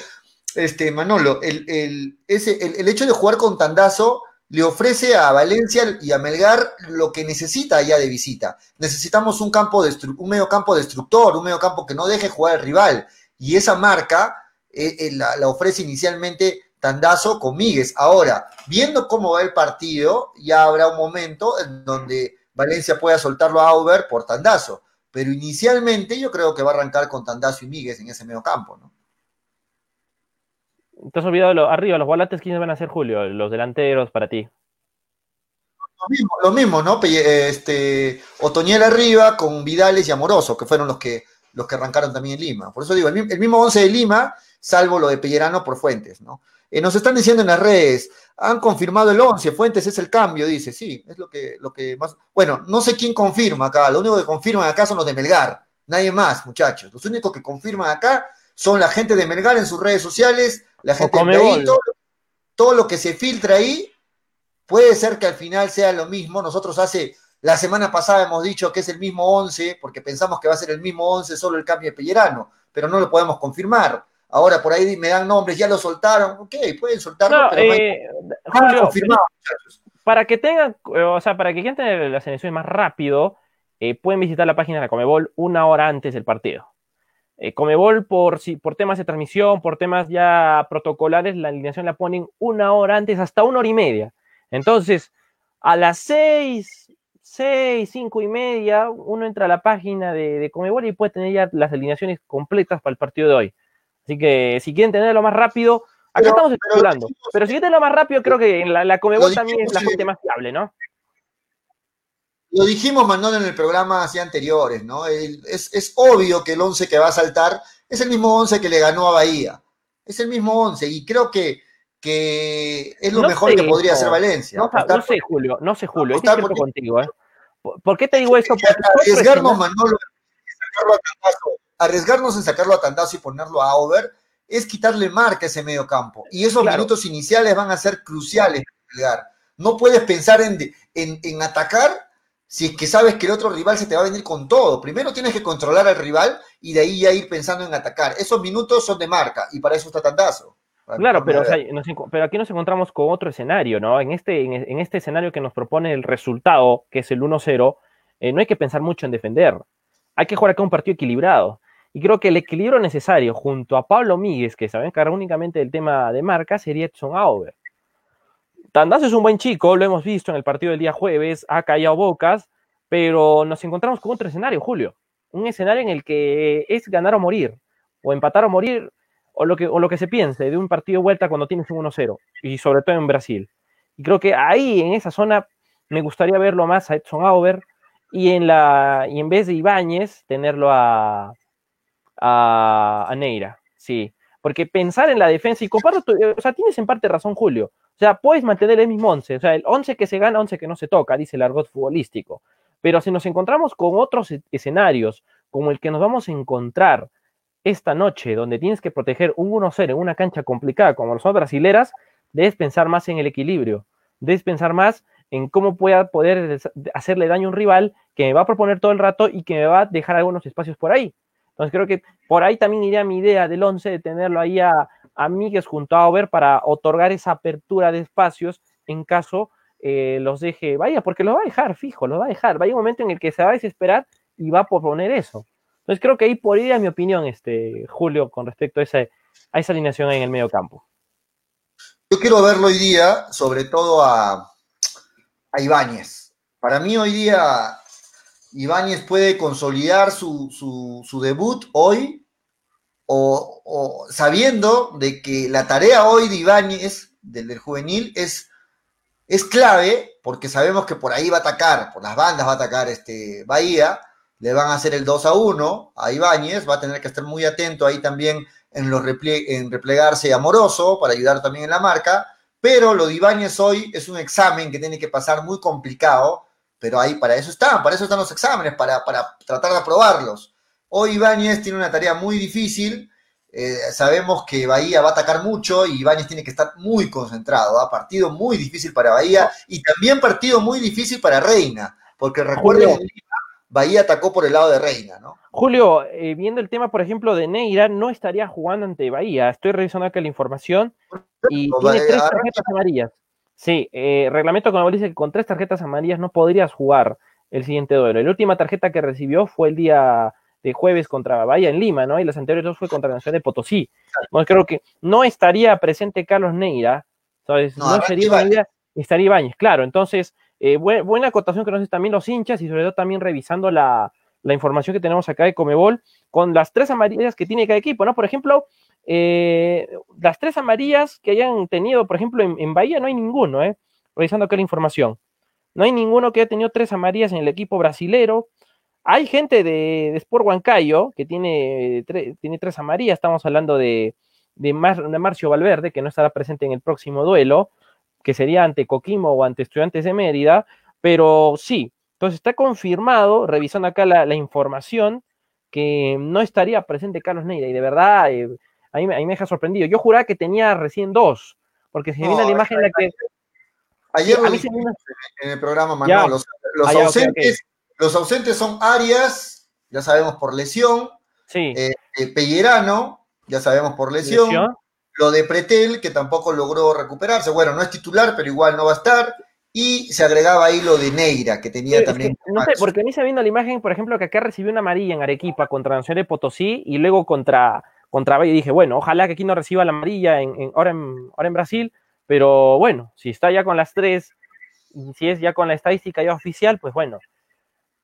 este, Manolo, el, el, ese, el, el hecho de jugar con Tandazo le ofrece a Valencia y a Melgar lo que necesita allá de visita. Necesitamos un campo un medio campo destructor, un medio campo que no deje jugar al rival. Y esa marca eh, eh, la, la, ofrece inicialmente Tandazo con Míguez. Ahora, viendo cómo va el partido, ya habrá un momento en donde Valencia pueda soltarlo a Auber por Tandazo. Pero inicialmente yo creo que va a arrancar con Tandazo y Míguez en ese medio campo, ¿no? Te has olvidado arriba, los volantes, ¿quiénes van a ser, Julio? Los delanteros para ti. Lo mismo, lo mismo ¿no? Este, Otoñel arriba con Vidales y Amoroso, que fueron los que, los que arrancaron también en Lima. Por eso digo, el, el mismo 11 de Lima, salvo lo de Pellerano por Fuentes, ¿no? Eh, nos están diciendo en las redes, han confirmado el 11, Fuentes es el cambio, dice, sí, es lo que, lo que más... Bueno, no sé quién confirma acá, lo único que confirman acá son los de Melgar, nadie más, muchachos. Los únicos que confirman acá son la gente de Melgar en sus redes sociales, la gente de ahí, todo, todo, lo que se filtra ahí, puede ser que al final sea lo mismo. Nosotros hace, la semana pasada hemos dicho que es el mismo 11, porque pensamos que va a ser el mismo 11, solo el cambio de Pellerano, pero no lo podemos confirmar. Ahora por ahí me dan nombres, ya lo soltaron, ok, pueden soltarlo, no, pero eh, no hay, Julio, confirmado, muchachos. Para que tengan, o sea, para que quieran tener las elecciones más rápido, eh, pueden visitar la página de la Comebol una hora antes del partido. Eh, Comebol, por, si, por temas de transmisión, por temas ya protocolares, la alineación la ponen una hora antes, hasta una hora y media. Entonces, a las seis, seis, cinco y media, uno entra a la página de, de Comebol y puede tener ya las alineaciones completas para el partido de hoy. Así que si quieren tenerlo más rápido, acá pero, estamos especulando. Pero, pero, si quieren tenerlo más rápido, creo que en la, la Comebol también es la fuente más fiable, ¿no? Lo dijimos, Manolo, en el programa así anteriores, ¿no? El, es, es, obvio que el 11 que va a saltar es el mismo 11 que le ganó a Bahía. Es el mismo 11 y creo que, que es lo no mejor sé, que podría no, hacer Valencia. No, no sé, Julio, no sé, Julio. Estoy porque, contigo, ¿eh? ¿Por qué te digo? Porque arriesgarnos, Manolo, sacarlo a tandazo, arriesgarnos en sacarlo a tandazo y ponerlo a over es quitarle marca a ese medio campo. Y esos Claro. minutos iniciales van a ser cruciales. No puedes pensar en, en, en atacar si es que sabes que el otro rival se te va a venir con todo. Primero tienes que controlar al rival y de ahí ya ir pensando en atacar. Esos minutos son de marca y para eso está Tandazo. Claro, pero, o forma de sea, nos enco- pero aquí nos encontramos con otro escenario, ¿no? En este, en, en este escenario que nos propone el resultado, que es el 1-0, eh, no hay que pensar mucho en defender. Hay que jugar acá un partido equilibrado. Y creo que el equilibrio necesario junto a Pablo Míguez, que se va a encargar únicamente del tema de marca, sería Edson Auber. Tandazo es un buen chico, lo hemos visto en el partido del día jueves, ha callado bocas, pero nos encontramos con otro escenario, Julio. Un escenario en el que es ganar o morir, o empatar o morir, o lo que, o lo que se piense de un partido de vuelta cuando tienes un 1-0, y sobre todo en Brasil. Y creo que ahí, en esa zona, me gustaría verlo más a Edson Auber, y en, la, y en vez de Ibáñez, tenerlo a, Neira, sí. Porque pensar en la defensa, y comparto, o sea, tienes en parte razón, Julio. O sea, puedes mantener el mismo 11, o sea, el 11 que se gana, 11 que no se toca, dice el argot futbolístico. Pero si nos encontramos con otros e- escenarios, como el que nos vamos a encontrar esta noche, donde tienes que proteger un 1-0 en una cancha complicada como son brasileras, debes pensar más en el equilibrio, debes pensar más en cómo pueda poder hacerle daño a un rival que me va a proponer todo el rato y que me va a dejar algunos espacios por ahí. Entonces creo que por ahí también iría mi idea del 11 de tenerlo ahí a, a Míguez junto a Over para otorgar esa apertura de espacios en caso eh, los deje, vaya, porque lo va a dejar fijo, lo va a dejar. Va a un momento en el que se va a desesperar y va a proponer eso. Entonces creo que ahí por es mi opinión, este, Julio, con respecto a esa, a esa alineación en el medio campo. Yo quiero verlo hoy día, sobre todo a, a Ibáñez. Para mí hoy día Ibáñez puede consolidar su, su, su debut hoy, o, sabiendo de que la tarea hoy de Ibáñez, del, juvenil, es, es clave, porque sabemos que por ahí va a atacar, por las bandas va a atacar este Bahía, le van a hacer el 2 a 1 a Ibáñez, va a tener que estar muy atento ahí también en, los en replegarse amoroso para ayudar también en la marca, pero lo de Ibáñez hoy es un examen que tiene que pasar muy complicado, pero ahí para eso están, para eso están los exámenes, para, para tratar de aprobarlos. Hoy Ibáñez tiene una tarea muy difícil, eh, sabemos que Bahía va a atacar mucho y Ibáñez tiene que estar muy concentrado, ¿ah? partido muy difícil para Bahía y también partido muy difícil para Reina, porque recuerden. Bahía atacó por el lado de Reina, ¿no? Julio, eh, viendo el tema, por ejemplo, de Neira, no estaría jugando ante Bahía. Estoy revisando acá la información y tiene tres tarjetas amarillas. Sí, eh, reglamento como dice que con tres tarjetas amarillas no podrías jugar el siguiente duelo. La última tarjeta que recibió fue el día de jueves contra Bahía en Lima, ¿no? Y las anteriores dos fue contra la Nación de Potosí. Entonces creo que no estaría presente Carlos Neira, ¿sabes? No, No, sería estaría Ibáñez, claro. Entonces, eh, bue- buena acotación que nos hacen también los hinchas y sobre todo también revisando la, la información que tenemos acá de Comebol con las tres amarillas que tiene cada equipo, ¿no? Por ejemplo, eh, las tres amarillas que hayan tenido, por ejemplo, en, en Bahía no hay ninguno, ¿eh? Revisando acá la información. No hay ninguno que haya tenido tres amarillas en el equipo brasilero. Hay gente de, de Sport Huancayo que tiene, tre- tiene tres amarillas. Estamos hablando de, de, Mar- de Marcio Valverde, que no estará presente en el próximo duelo, que sería ante Coquimo o ante Estudiantes de Mérida. Pero sí, entonces está confirmado, revisando acá la, la información, que no estaría presente Carlos Neira. Y de verdad, eh, a, mí, me- a mí me deja sorprendido. Yo juraba que tenía recién dos, porque se No, viene la imagen en la que. Ayer Sí, lo a mí se me- en el programa, Ya. Manolo. Los, los Ah, ya, ok, ausentes, los ausentes son Arias, ya sabemos por lesión, Sí, eh, eh, Pellerano, ya sabemos por lesión, lesión. lo de Pretel, que tampoco logró recuperarse, bueno, no es titular, pero igual no va a estar, y se agregaba ahí lo de Neira, que tenía Sí, es también... que, no sé, porque a mí se viendo la imagen, por ejemplo, que acá recibió una amarilla en Arequipa contra Nacional de Potosí y luego contra, contra. Y dije, bueno, ojalá que aquí no reciba la amarilla en, en- ahora, en, ahora en Brasil, pero bueno, si está ya con las tres y si es ya con la estadística ya oficial, pues bueno,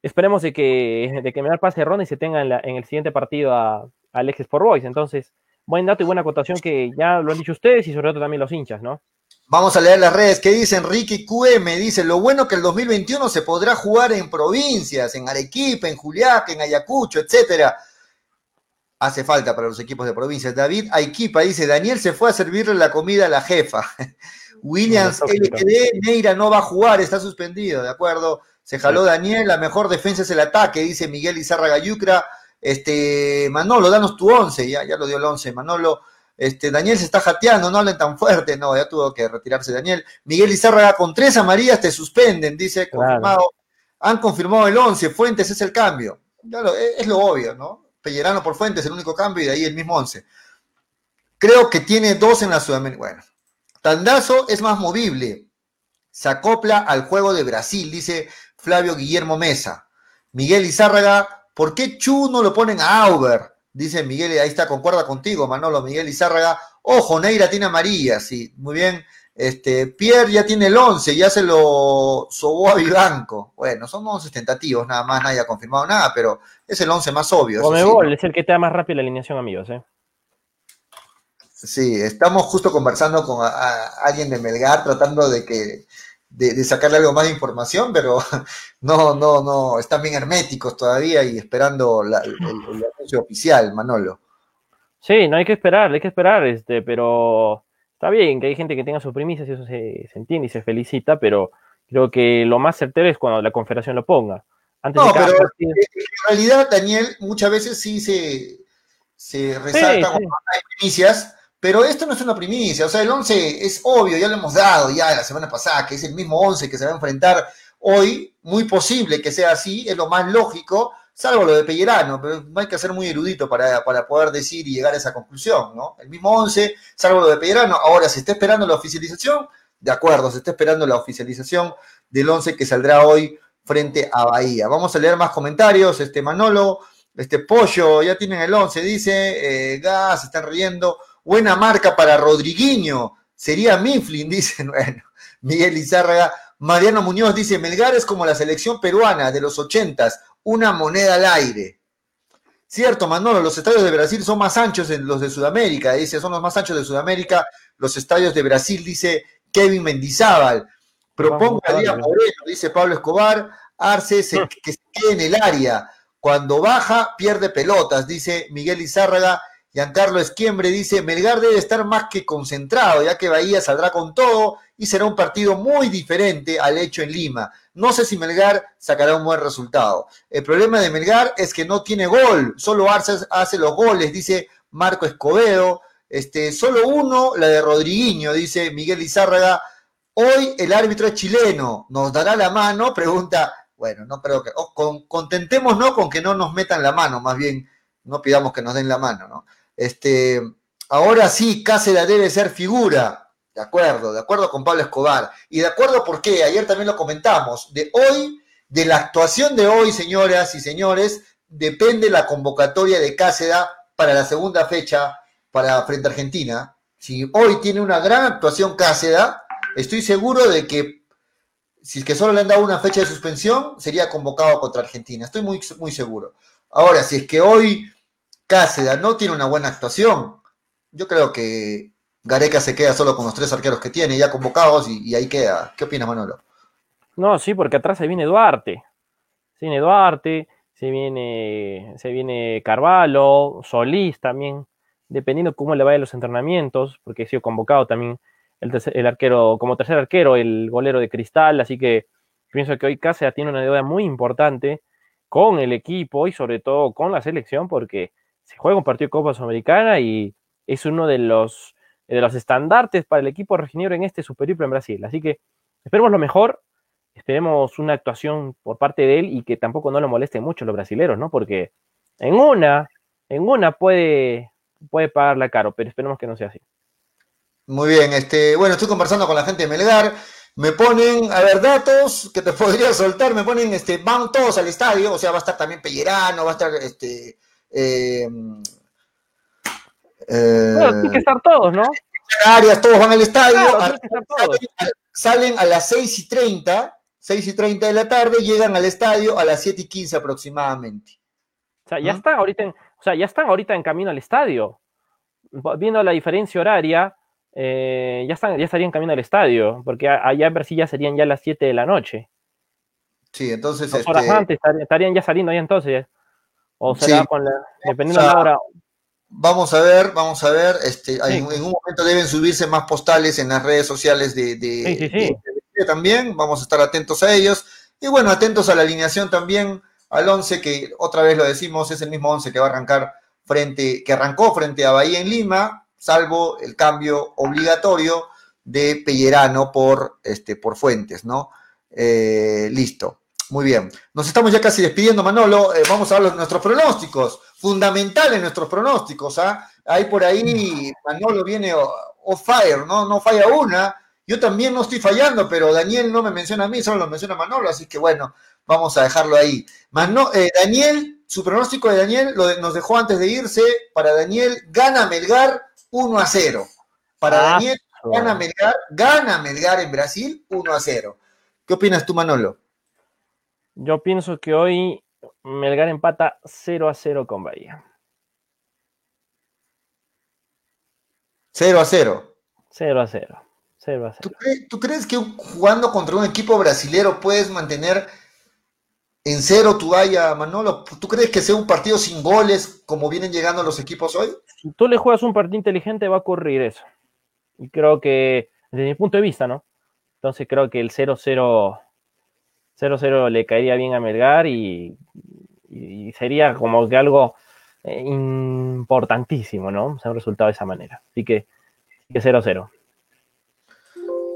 esperemos de que, de que Menal pase ronda y se tenga en, la- en el siguiente partido a, al ex Sport Boys. Entonces, buen dato y buena acotación que ya lo han dicho ustedes y sobre todo también los hinchas, ¿no? Vamos a leer las redes. ¿Qué dice Enrique QM? Dice, lo bueno que el 2021 se podrá jugar en provincias, en Arequipa, en Juliaca, en Ayacucho, etcétera. Hace falta para los equipos de provincias. David Aiquipa dice, Daniel se fue a servirle la comida a la jefa. Williams. LTD, Neira no va a jugar, está suspendido, ¿de acuerdo? Se jaló. Daniel, la mejor defensa es el ataque, dice Miguel Izarra Gayucra. Este, Manolo, danos tu once, ya, ya lo dio el once, Manolo. Este, Daniel se está jateando, no hablen tan fuerte. No, ya tuvo que retirarse Daniel. Miguel Izárraga, con tres amarillas te suspenden, dice, Claro. confirmado. Han confirmado el 11, Fuentes es el cambio. Claro, es, es lo obvio, ¿no? Pellerano por Fuentes, el único cambio, y de ahí el mismo 11. Creo que tiene dos en la Sudamérica. Bueno, Tandazo es más movible. Se acopla al juego de Brasil, dice Flavio Guillermo Mesa. Miguel Izárraga, ¿por qué Chu no lo ponen a Auber? Dice Miguel, ahí está, concuerda contigo, Manolo, Miguel Izárraga. Ojo, Neira tiene amarilla, sí, muy bien. Este, Pierre ya tiene el 11, ya se lo sobó a Vivanco. Bueno, son 11 tentativos, nada más, nadie ha confirmado nada, pero es el 11 más obvio. sí, Comebol ¿no? es el que te da más rápido la alineación, amigos. ¿eh? Sí, estamos justo conversando con a- a alguien de Melgar tratando de que de, de sacarle algo más de información, pero no, no, no, están bien herméticos todavía y esperando la- el, el anuncio oficial, Manolo. Sí, no hay que esperar, hay que esperar, este, pero está bien que hay gente que tenga sus primicias y eso se, se entiende y se felicita, pero creo que lo más certero es cuando la confederación lo ponga. Antes No, de pero partido. en realidad, Daniel, muchas veces sí se, se resalta Sí, sí. cuando hay primicias, pero esto no es una primicia, o sea, el 11 es obvio, ya lo hemos dado ya la semana pasada, que es el mismo 11 que se va a enfrentar hoy, muy posible que sea así, es lo más lógico, salvo lo de Pellerano, pero no hay que ser muy erudito para, para poder decir y llegar a esa conclusión, ¿no? El mismo 11, salvo lo de Pellerano, ahora se está esperando la oficialización, de acuerdo, se está esperando la oficialización del 11 que saldrá hoy frente a Bahía. Vamos a leer más comentarios. Este Manolo, este Pollo, ya tienen el 11, dice, eh, Gas, están riendo. Buena marca para Rodriguinho. Sería Mifflin, dicen. Bueno, Miguel Izárraga. Mariano Muñoz dice, Melgar es como la selección peruana de los ochentas, una moneda al aire. Cierto, Manolo, los estadios de Brasil son más anchos en los de Sudamérica, dice, son los más anchos de Sudamérica, los estadios de Brasil, dice Kevin Mendizábal. Propongo a Díaz Moreno, dice Pablo Escobar, Arce se- que se quede en el área. Cuando baja, pierde pelotas, dice Miguel Izárraga. Giancarlo Esquiembre dice, Melgar debe estar más que concentrado, ya que Bahía saldrá con todo y será un partido muy diferente al hecho en Lima. No sé si Melgar sacará un buen resultado. El problema de Melgar es que no tiene gol, solo Arce hace los goles, dice Marco Escobedo. Este, solo uno, la de Rodriguinho, dice Miguel Izárraga. Hoy el árbitro es chileno, ¿nos dará la mano? Pregunta, bueno, no creo que, o con, contentémonos con que no nos metan la mano, más bien no pidamos que nos den la mano, ¿no? Este, ahora sí, Cáceres debe ser figura, de acuerdo, de acuerdo con Pablo Escobar, y de acuerdo por qué, ayer también lo comentamos, de hoy, de la actuación de hoy, señoras y señores, depende la convocatoria de Cáceres para la segunda fecha para frente a Argentina. Si hoy tiene una gran actuación Cáceres, estoy seguro de que si es que solo le han dado una fecha de suspensión, sería convocado contra Argentina. Estoy muy, muy seguro. Ahora, si es que hoy Cáceres no tiene una buena actuación, yo creo que Gareca se queda solo con los tres arqueros que tiene ya convocados y, ahí queda. ¿Qué opinas, Manolo? No, sí, porque atrás se viene Duarte. Se viene Duarte, se viene, se viene Carvalho, Solís también, dependiendo cómo le vaya los entrenamientos, porque ha sido convocado también el, el arquero, como tercer arquero, el golero de cristal, así que pienso que hoy Cáceres tiene una deuda muy importante con el equipo y sobre todo con la selección, porque se juega un partido de Copa Sudamericana y es uno de los, de los estandartes para el equipo reginero en este Super en Brasil. Así que esperemos lo mejor, esperemos una actuación por parte de él y que tampoco no lo molesten mucho los brasileros, ¿no? Porque en una, en una puede, puede pagarla caro, pero esperemos que no sea así. Muy bien, este, bueno, estoy conversando con la gente de Melgar. Me ponen, a ver, datos que te podría soltar, me ponen, este, van todos al estadio, o sea, va a estar también Pellerano, va a estar, este, eh, eh, Bueno, tienen que estar todos, ¿no? Todos van al estadio, Claro, a- tienen que estar todos. salen, a las 6 y 30, 6 y 30 de la tarde, llegan al estadio a las 7 y 15 aproximadamente. O sea, ya ¿Mm? están ahorita en, o sea, ya están ahorita en camino al estadio. Viendo la diferencia horaria, eh, ya están, ya estarían en camino al estadio, porque allá en Brasil ya serían ya las 7 de la noche. Sí, entonces, Dos horas este, antes estarían, estarían ya saliendo ya entonces. O será Sí. con la, dependiendo O de la hora. Vamos a ver, vamos a ver. Este, Sí. en, en un momento deben subirse más postales en las redes sociales de, de- Sí, sí, sí. de- de- también. Vamos a estar atentos a ellos. Y bueno, atentos a la alineación también, al 11, que otra vez lo decimos, es el mismo 11 que va a arrancar frente, que arrancó frente a Bahía en Lima. salvo el cambio obligatorio de Pellerano por, este, por Fuentes, ¿no? Eh, listo. Muy bien. Nos estamos ya casi despidiendo, Manolo. Eh, vamos a ver nuestros pronósticos. Fundamentales nuestros pronósticos. ¿ah? Ahí por ahí Manolo viene off fire, ¿no? No falla una. Yo también no estoy fallando, pero Daniel no me menciona a mí, solo lo menciona Manolo, así que bueno, vamos a dejarlo ahí. Eh, Daniel, su pronóstico de Daniel lo nos dejó antes de irse. Para Daniel, gana Melgar 1 a 0. Para Ah, Daniel, gana Melgar, gana Melgar en Brasil 1 a 0. ¿Qué opinas tú, Manolo? Yo pienso que hoy Melgar empata 0 a 0 con Bahía. 0 a 0. 0 a 0. 0 a 0. ¿Tú, cre- tú crees que jugando contra un equipo brasilero puedes mantener en cero tu valla, Manolo? ¿Tú crees que sea un partido sin goles como vienen llegando los equipos hoy? Si tú le juegas un partido inteligente, va a ocurrir eso. Y creo que, desde mi punto de vista, ¿no? Entonces creo que el 0-0 0-0 le caería bien a Melgar y, sería como que algo eh, importantísimo, ¿no? O un resultado de esa manera. Así que, que 0-0.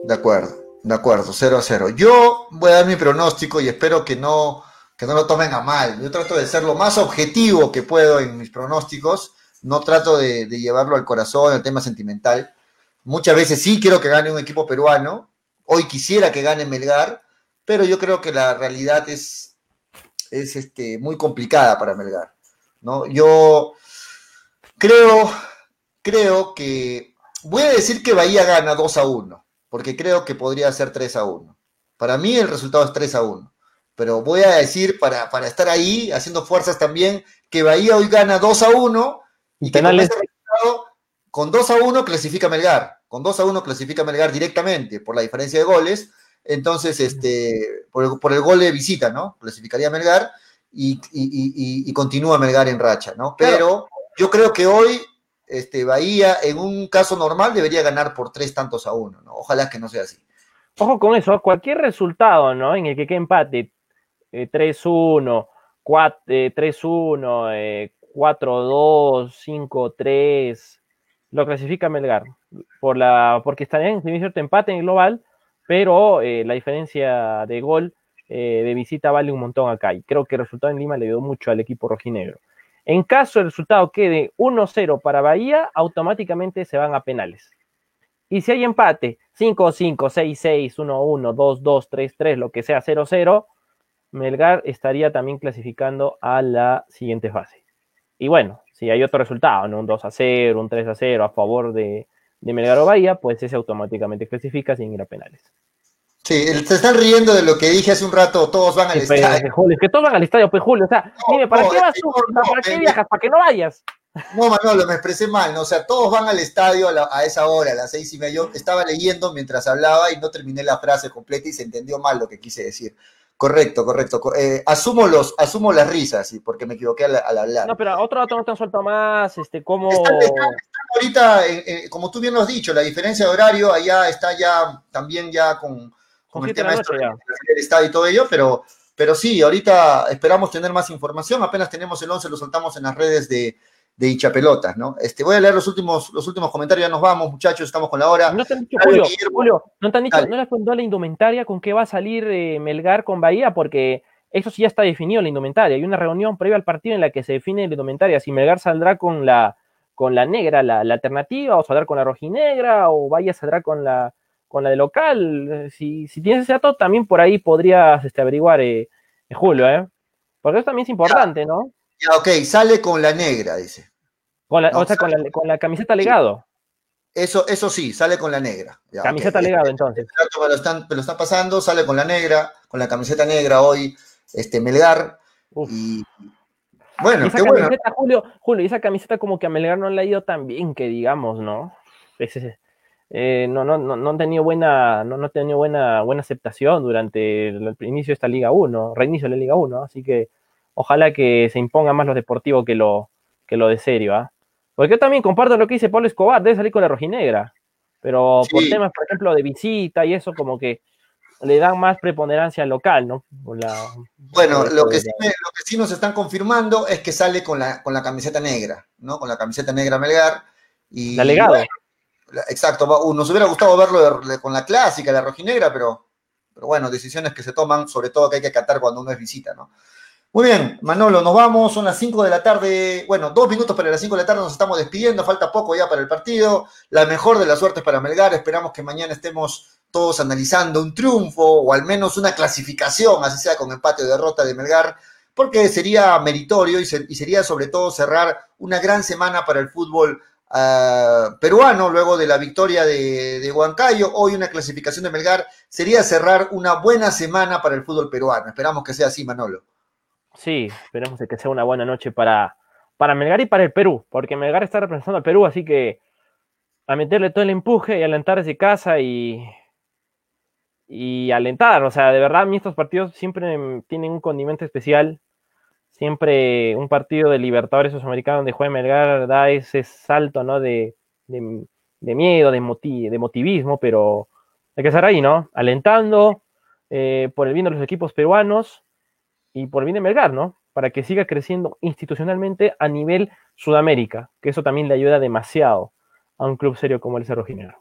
De acuerdo, de acuerdo, 0 a 0. Yo voy a dar mi pronóstico y espero que no, que no lo tomen a mal. Yo trato de ser lo más objetivo que puedo en mis pronósticos. No trato de llevarlo al corazón, al tema sentimental. Muchas veces sí quiero que gane un equipo peruano. Hoy quisiera que gane Melgar, pero yo creo que la realidad es, es este, muy complicada para Melgar. ¿no? Yo creo, creo que voy a decir que Bahía gana 2 a 1 porque creo que podría ser 3 a 1. Para mí el resultado es 3 a 1. Pero voy a decir, para, para estar ahí, haciendo fuerzas también, que Bahía hoy gana 2 a 1 y que con, con 2 a 1 clasifica Melgar. Con 2 a 1 clasifica Melgar directamente por la diferencia de goles. Entonces, este, por el, por el gol de visita, ¿no? Clasificaría Melgar y, y- y- y- continúa Melgar en racha, ¿no? Pero yo creo que hoy este, Bahía, en un caso normal, debería ganar por tres tantos a uno, ¿no? Ojalá que no sea así. Ojo con eso, cualquier resultado, ¿no? En el que quede empate eh, 3-1, cuat- eh, 3-1, eh, 4-2, 5-3, lo clasifica Melgar. Por la, porque estaría en cierto empate en el global, pero eh, la diferencia de gol eh, de visita vale un montón acá. Y creo que el resultado en Lima le dio mucho al equipo rojinegro. En caso el resultado quede 1-0 para Bahía, automáticamente se van a penales. Y si hay empate, 5-5, 6-6, 1-1, 2-2, 3-3, lo que sea 0-0, Melgar estaría también clasificando a la siguiente fase. Y bueno, si hay otro resultado, ¿no? un 2-0, un 3-0 a favor de, de Melgar o Bahía, pues ese automáticamente clasifica sin ir a penales. Sí, se están riendo de lo que dije hace un rato, todos van al pues, estadio. Julio, es que todos van al estadio, pues Julio. O sea, dime, ¿para no, qué vas tú? no, ¿Para no, qué viajas? ¿Para que no vayas? No, Manolo, me expresé mal, ¿no? O sea, todos van al estadio a, la- a esa hora, a las seis y media. Yo estaba leyendo mientras hablaba y no terminé la frase completa y se entendió mal lo que quise decir. Correcto, correcto. Co- eh, asumo los, asumo las risas, sí, porque me equivoqué al, al hablar. No, pero otro dato no te han suelto más, este, cómo... Están- están- están ahorita, eh, eh, como tú bien lo has dicho, la diferencia de horario allá está ya también ya con, con el de tema esto del estado y todo ello, pero, pero sí, ahorita esperamos tener más información. Apenas tenemos el 11, lo soltamos en las redes de, de hinchapelotas, ¿no? Este, voy a leer los últimos, los últimos comentarios, ya nos vamos, muchachos, estamos con la hora. No te han dicho, Julio. Julio, no te han dicho, Dale. no le has preguntado la indumentaria con qué va a salir eh, Melgar con Bahía, porque eso sí ya está definido la indumentaria. Hay una reunión previa al partido en la que se define la indumentaria. Si Melgar saldrá con la con la negra, la, la alternativa, o saldrá con la rojinegra, o Bahía saldrá con la con la de local. Si, si tienes ese dato, también por ahí podrías este, averiguar, eh, eh, Julio, ¿eh? Porque eso también es importante, ¿no? Ya, ok, sale con la negra, dice. Con la, No, o sea, con la, con la camiseta legado. Eso, eso sí, sale con la negra. Ya, Camiseta legado, entonces. Me lo, están, me lo están pasando, sale con la negra, con la camiseta negra hoy, este Melgar. Uf. Y bueno, Y esa qué bueno. Julio, Julio, y esa camiseta como que a Melgar no le ha ido tan bien que digamos, ¿no? Es- es- eh, no, no, no, no han tenido buena, no, no han tenido buena, buena aceptación durante el, el inicio de esta Liga 1, reinicio de la Liga 1, así que ojalá que se imponga más lo deportivo que lo, que lo de serio, ¿ah? Porque yo también comparto lo que dice Pablo Escobar, debe salir con la rojinegra, pero por temas, por ejemplo, de visita y eso, como que le dan más preponderancia al local, ¿no? La- Bueno, lo que, sí la- me- lo que sí nos están confirmando es que sale con la, con la camiseta negra, ¿no? Con la camiseta negra Melgar. Y, Delegado. bueno, exacto, va- nos hubiera gustado verlo de- de- con la clásica, la rojinegra, pero, pero bueno, decisiones que se toman, sobre todo que hay que acatar cuando uno es visita, ¿no? Muy bien, Manolo, nos vamos, son las 5 de la tarde, bueno, dos minutos para las 5 de la tarde, nos estamos despidiendo, falta poco ya para el partido, la mejor de las suertes para Melgar, esperamos que mañana estemos todos analizando un triunfo o al menos una clasificación, así sea con empate o derrota de Melgar, porque sería meritorio y, se- y sería sobre todo cerrar una gran semana para el fútbol ah, peruano luego de la victoria de, de Huancayo. Hoy una clasificación de Melgar sería cerrar una buena semana para el fútbol peruano. Esperamos que sea así, Manolo. Sí, esperemos que sea una buena noche para, para Melgar y para el Perú, porque Melgar está representando al Perú, así que a meterle todo el empuje y alentar desde casa y, y alentar. O sea, de verdad, a mí estos partidos siempre tienen un condimento especial. Siempre un partido de Libertadores o Sudamericano donde juega Melgar da ese salto, ¿no? De, de, miedo, de motivismo, pero hay que estar ahí, ¿no? Alentando eh, por el bien de los equipos peruanos y por bien de Melgar, ¿no? Para que siga creciendo institucionalmente a nivel Sudamérica, que eso también le ayuda demasiado a un club serio como el Cerro Ginebra.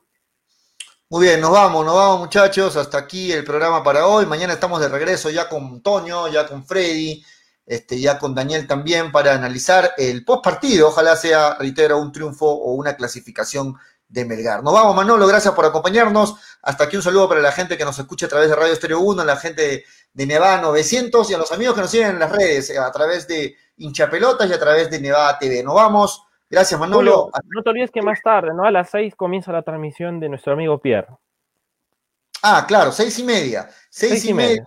Muy bien, nos vamos, nos vamos muchachos. Hasta aquí el programa para hoy. Mañana estamos de regreso ya con Toño, ya con Freddy, este, ya con Daniel también para analizar el post partido. Ojalá sea, reitero, un triunfo o una clasificación de Melgar. Nos vamos, Manolo, gracias por acompañarnos. Hasta aquí un saludo para la gente que nos escucha a través de Radio Estéreo 1, a la gente de Nevada 900 y a los amigos que nos siguen en las redes, eh, a través de Hinchapelotas y a través de Nevada TV. Nos vamos. Gracias, Manolo. Julio, no te olvides que más tarde, ¿no? A las seis comienza la transmisión de nuestro amigo Pierre. Ah, claro, seis y media. Seis, Seis y, y media. media.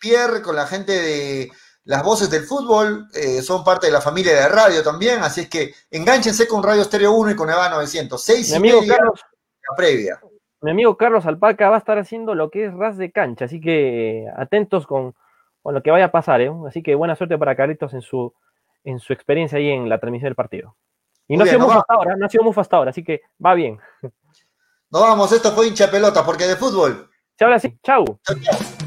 Pierre con la gente de las voces del fútbol, eh, son parte de la familia de radio también, así es que enganchense con Radio Estéreo 1 y con Eva 900. Seis Mi amigo Carlos, la previa. mi amigo Carlos Alpaca va a estar haciendo lo que es ras de cancha, así que eh, atentos con, con lo que vaya a pasar, ¿eh? Así que buena suerte para Carlitos en su, en su experiencia ahí en la transmisión del partido. Y Muy no ha sido hasta ahora, no ha sido hasta ahora, así que va bien. Nos vamos, esto fue hincha pelota, porque de fútbol. Se habla así, chau. Chau, chau.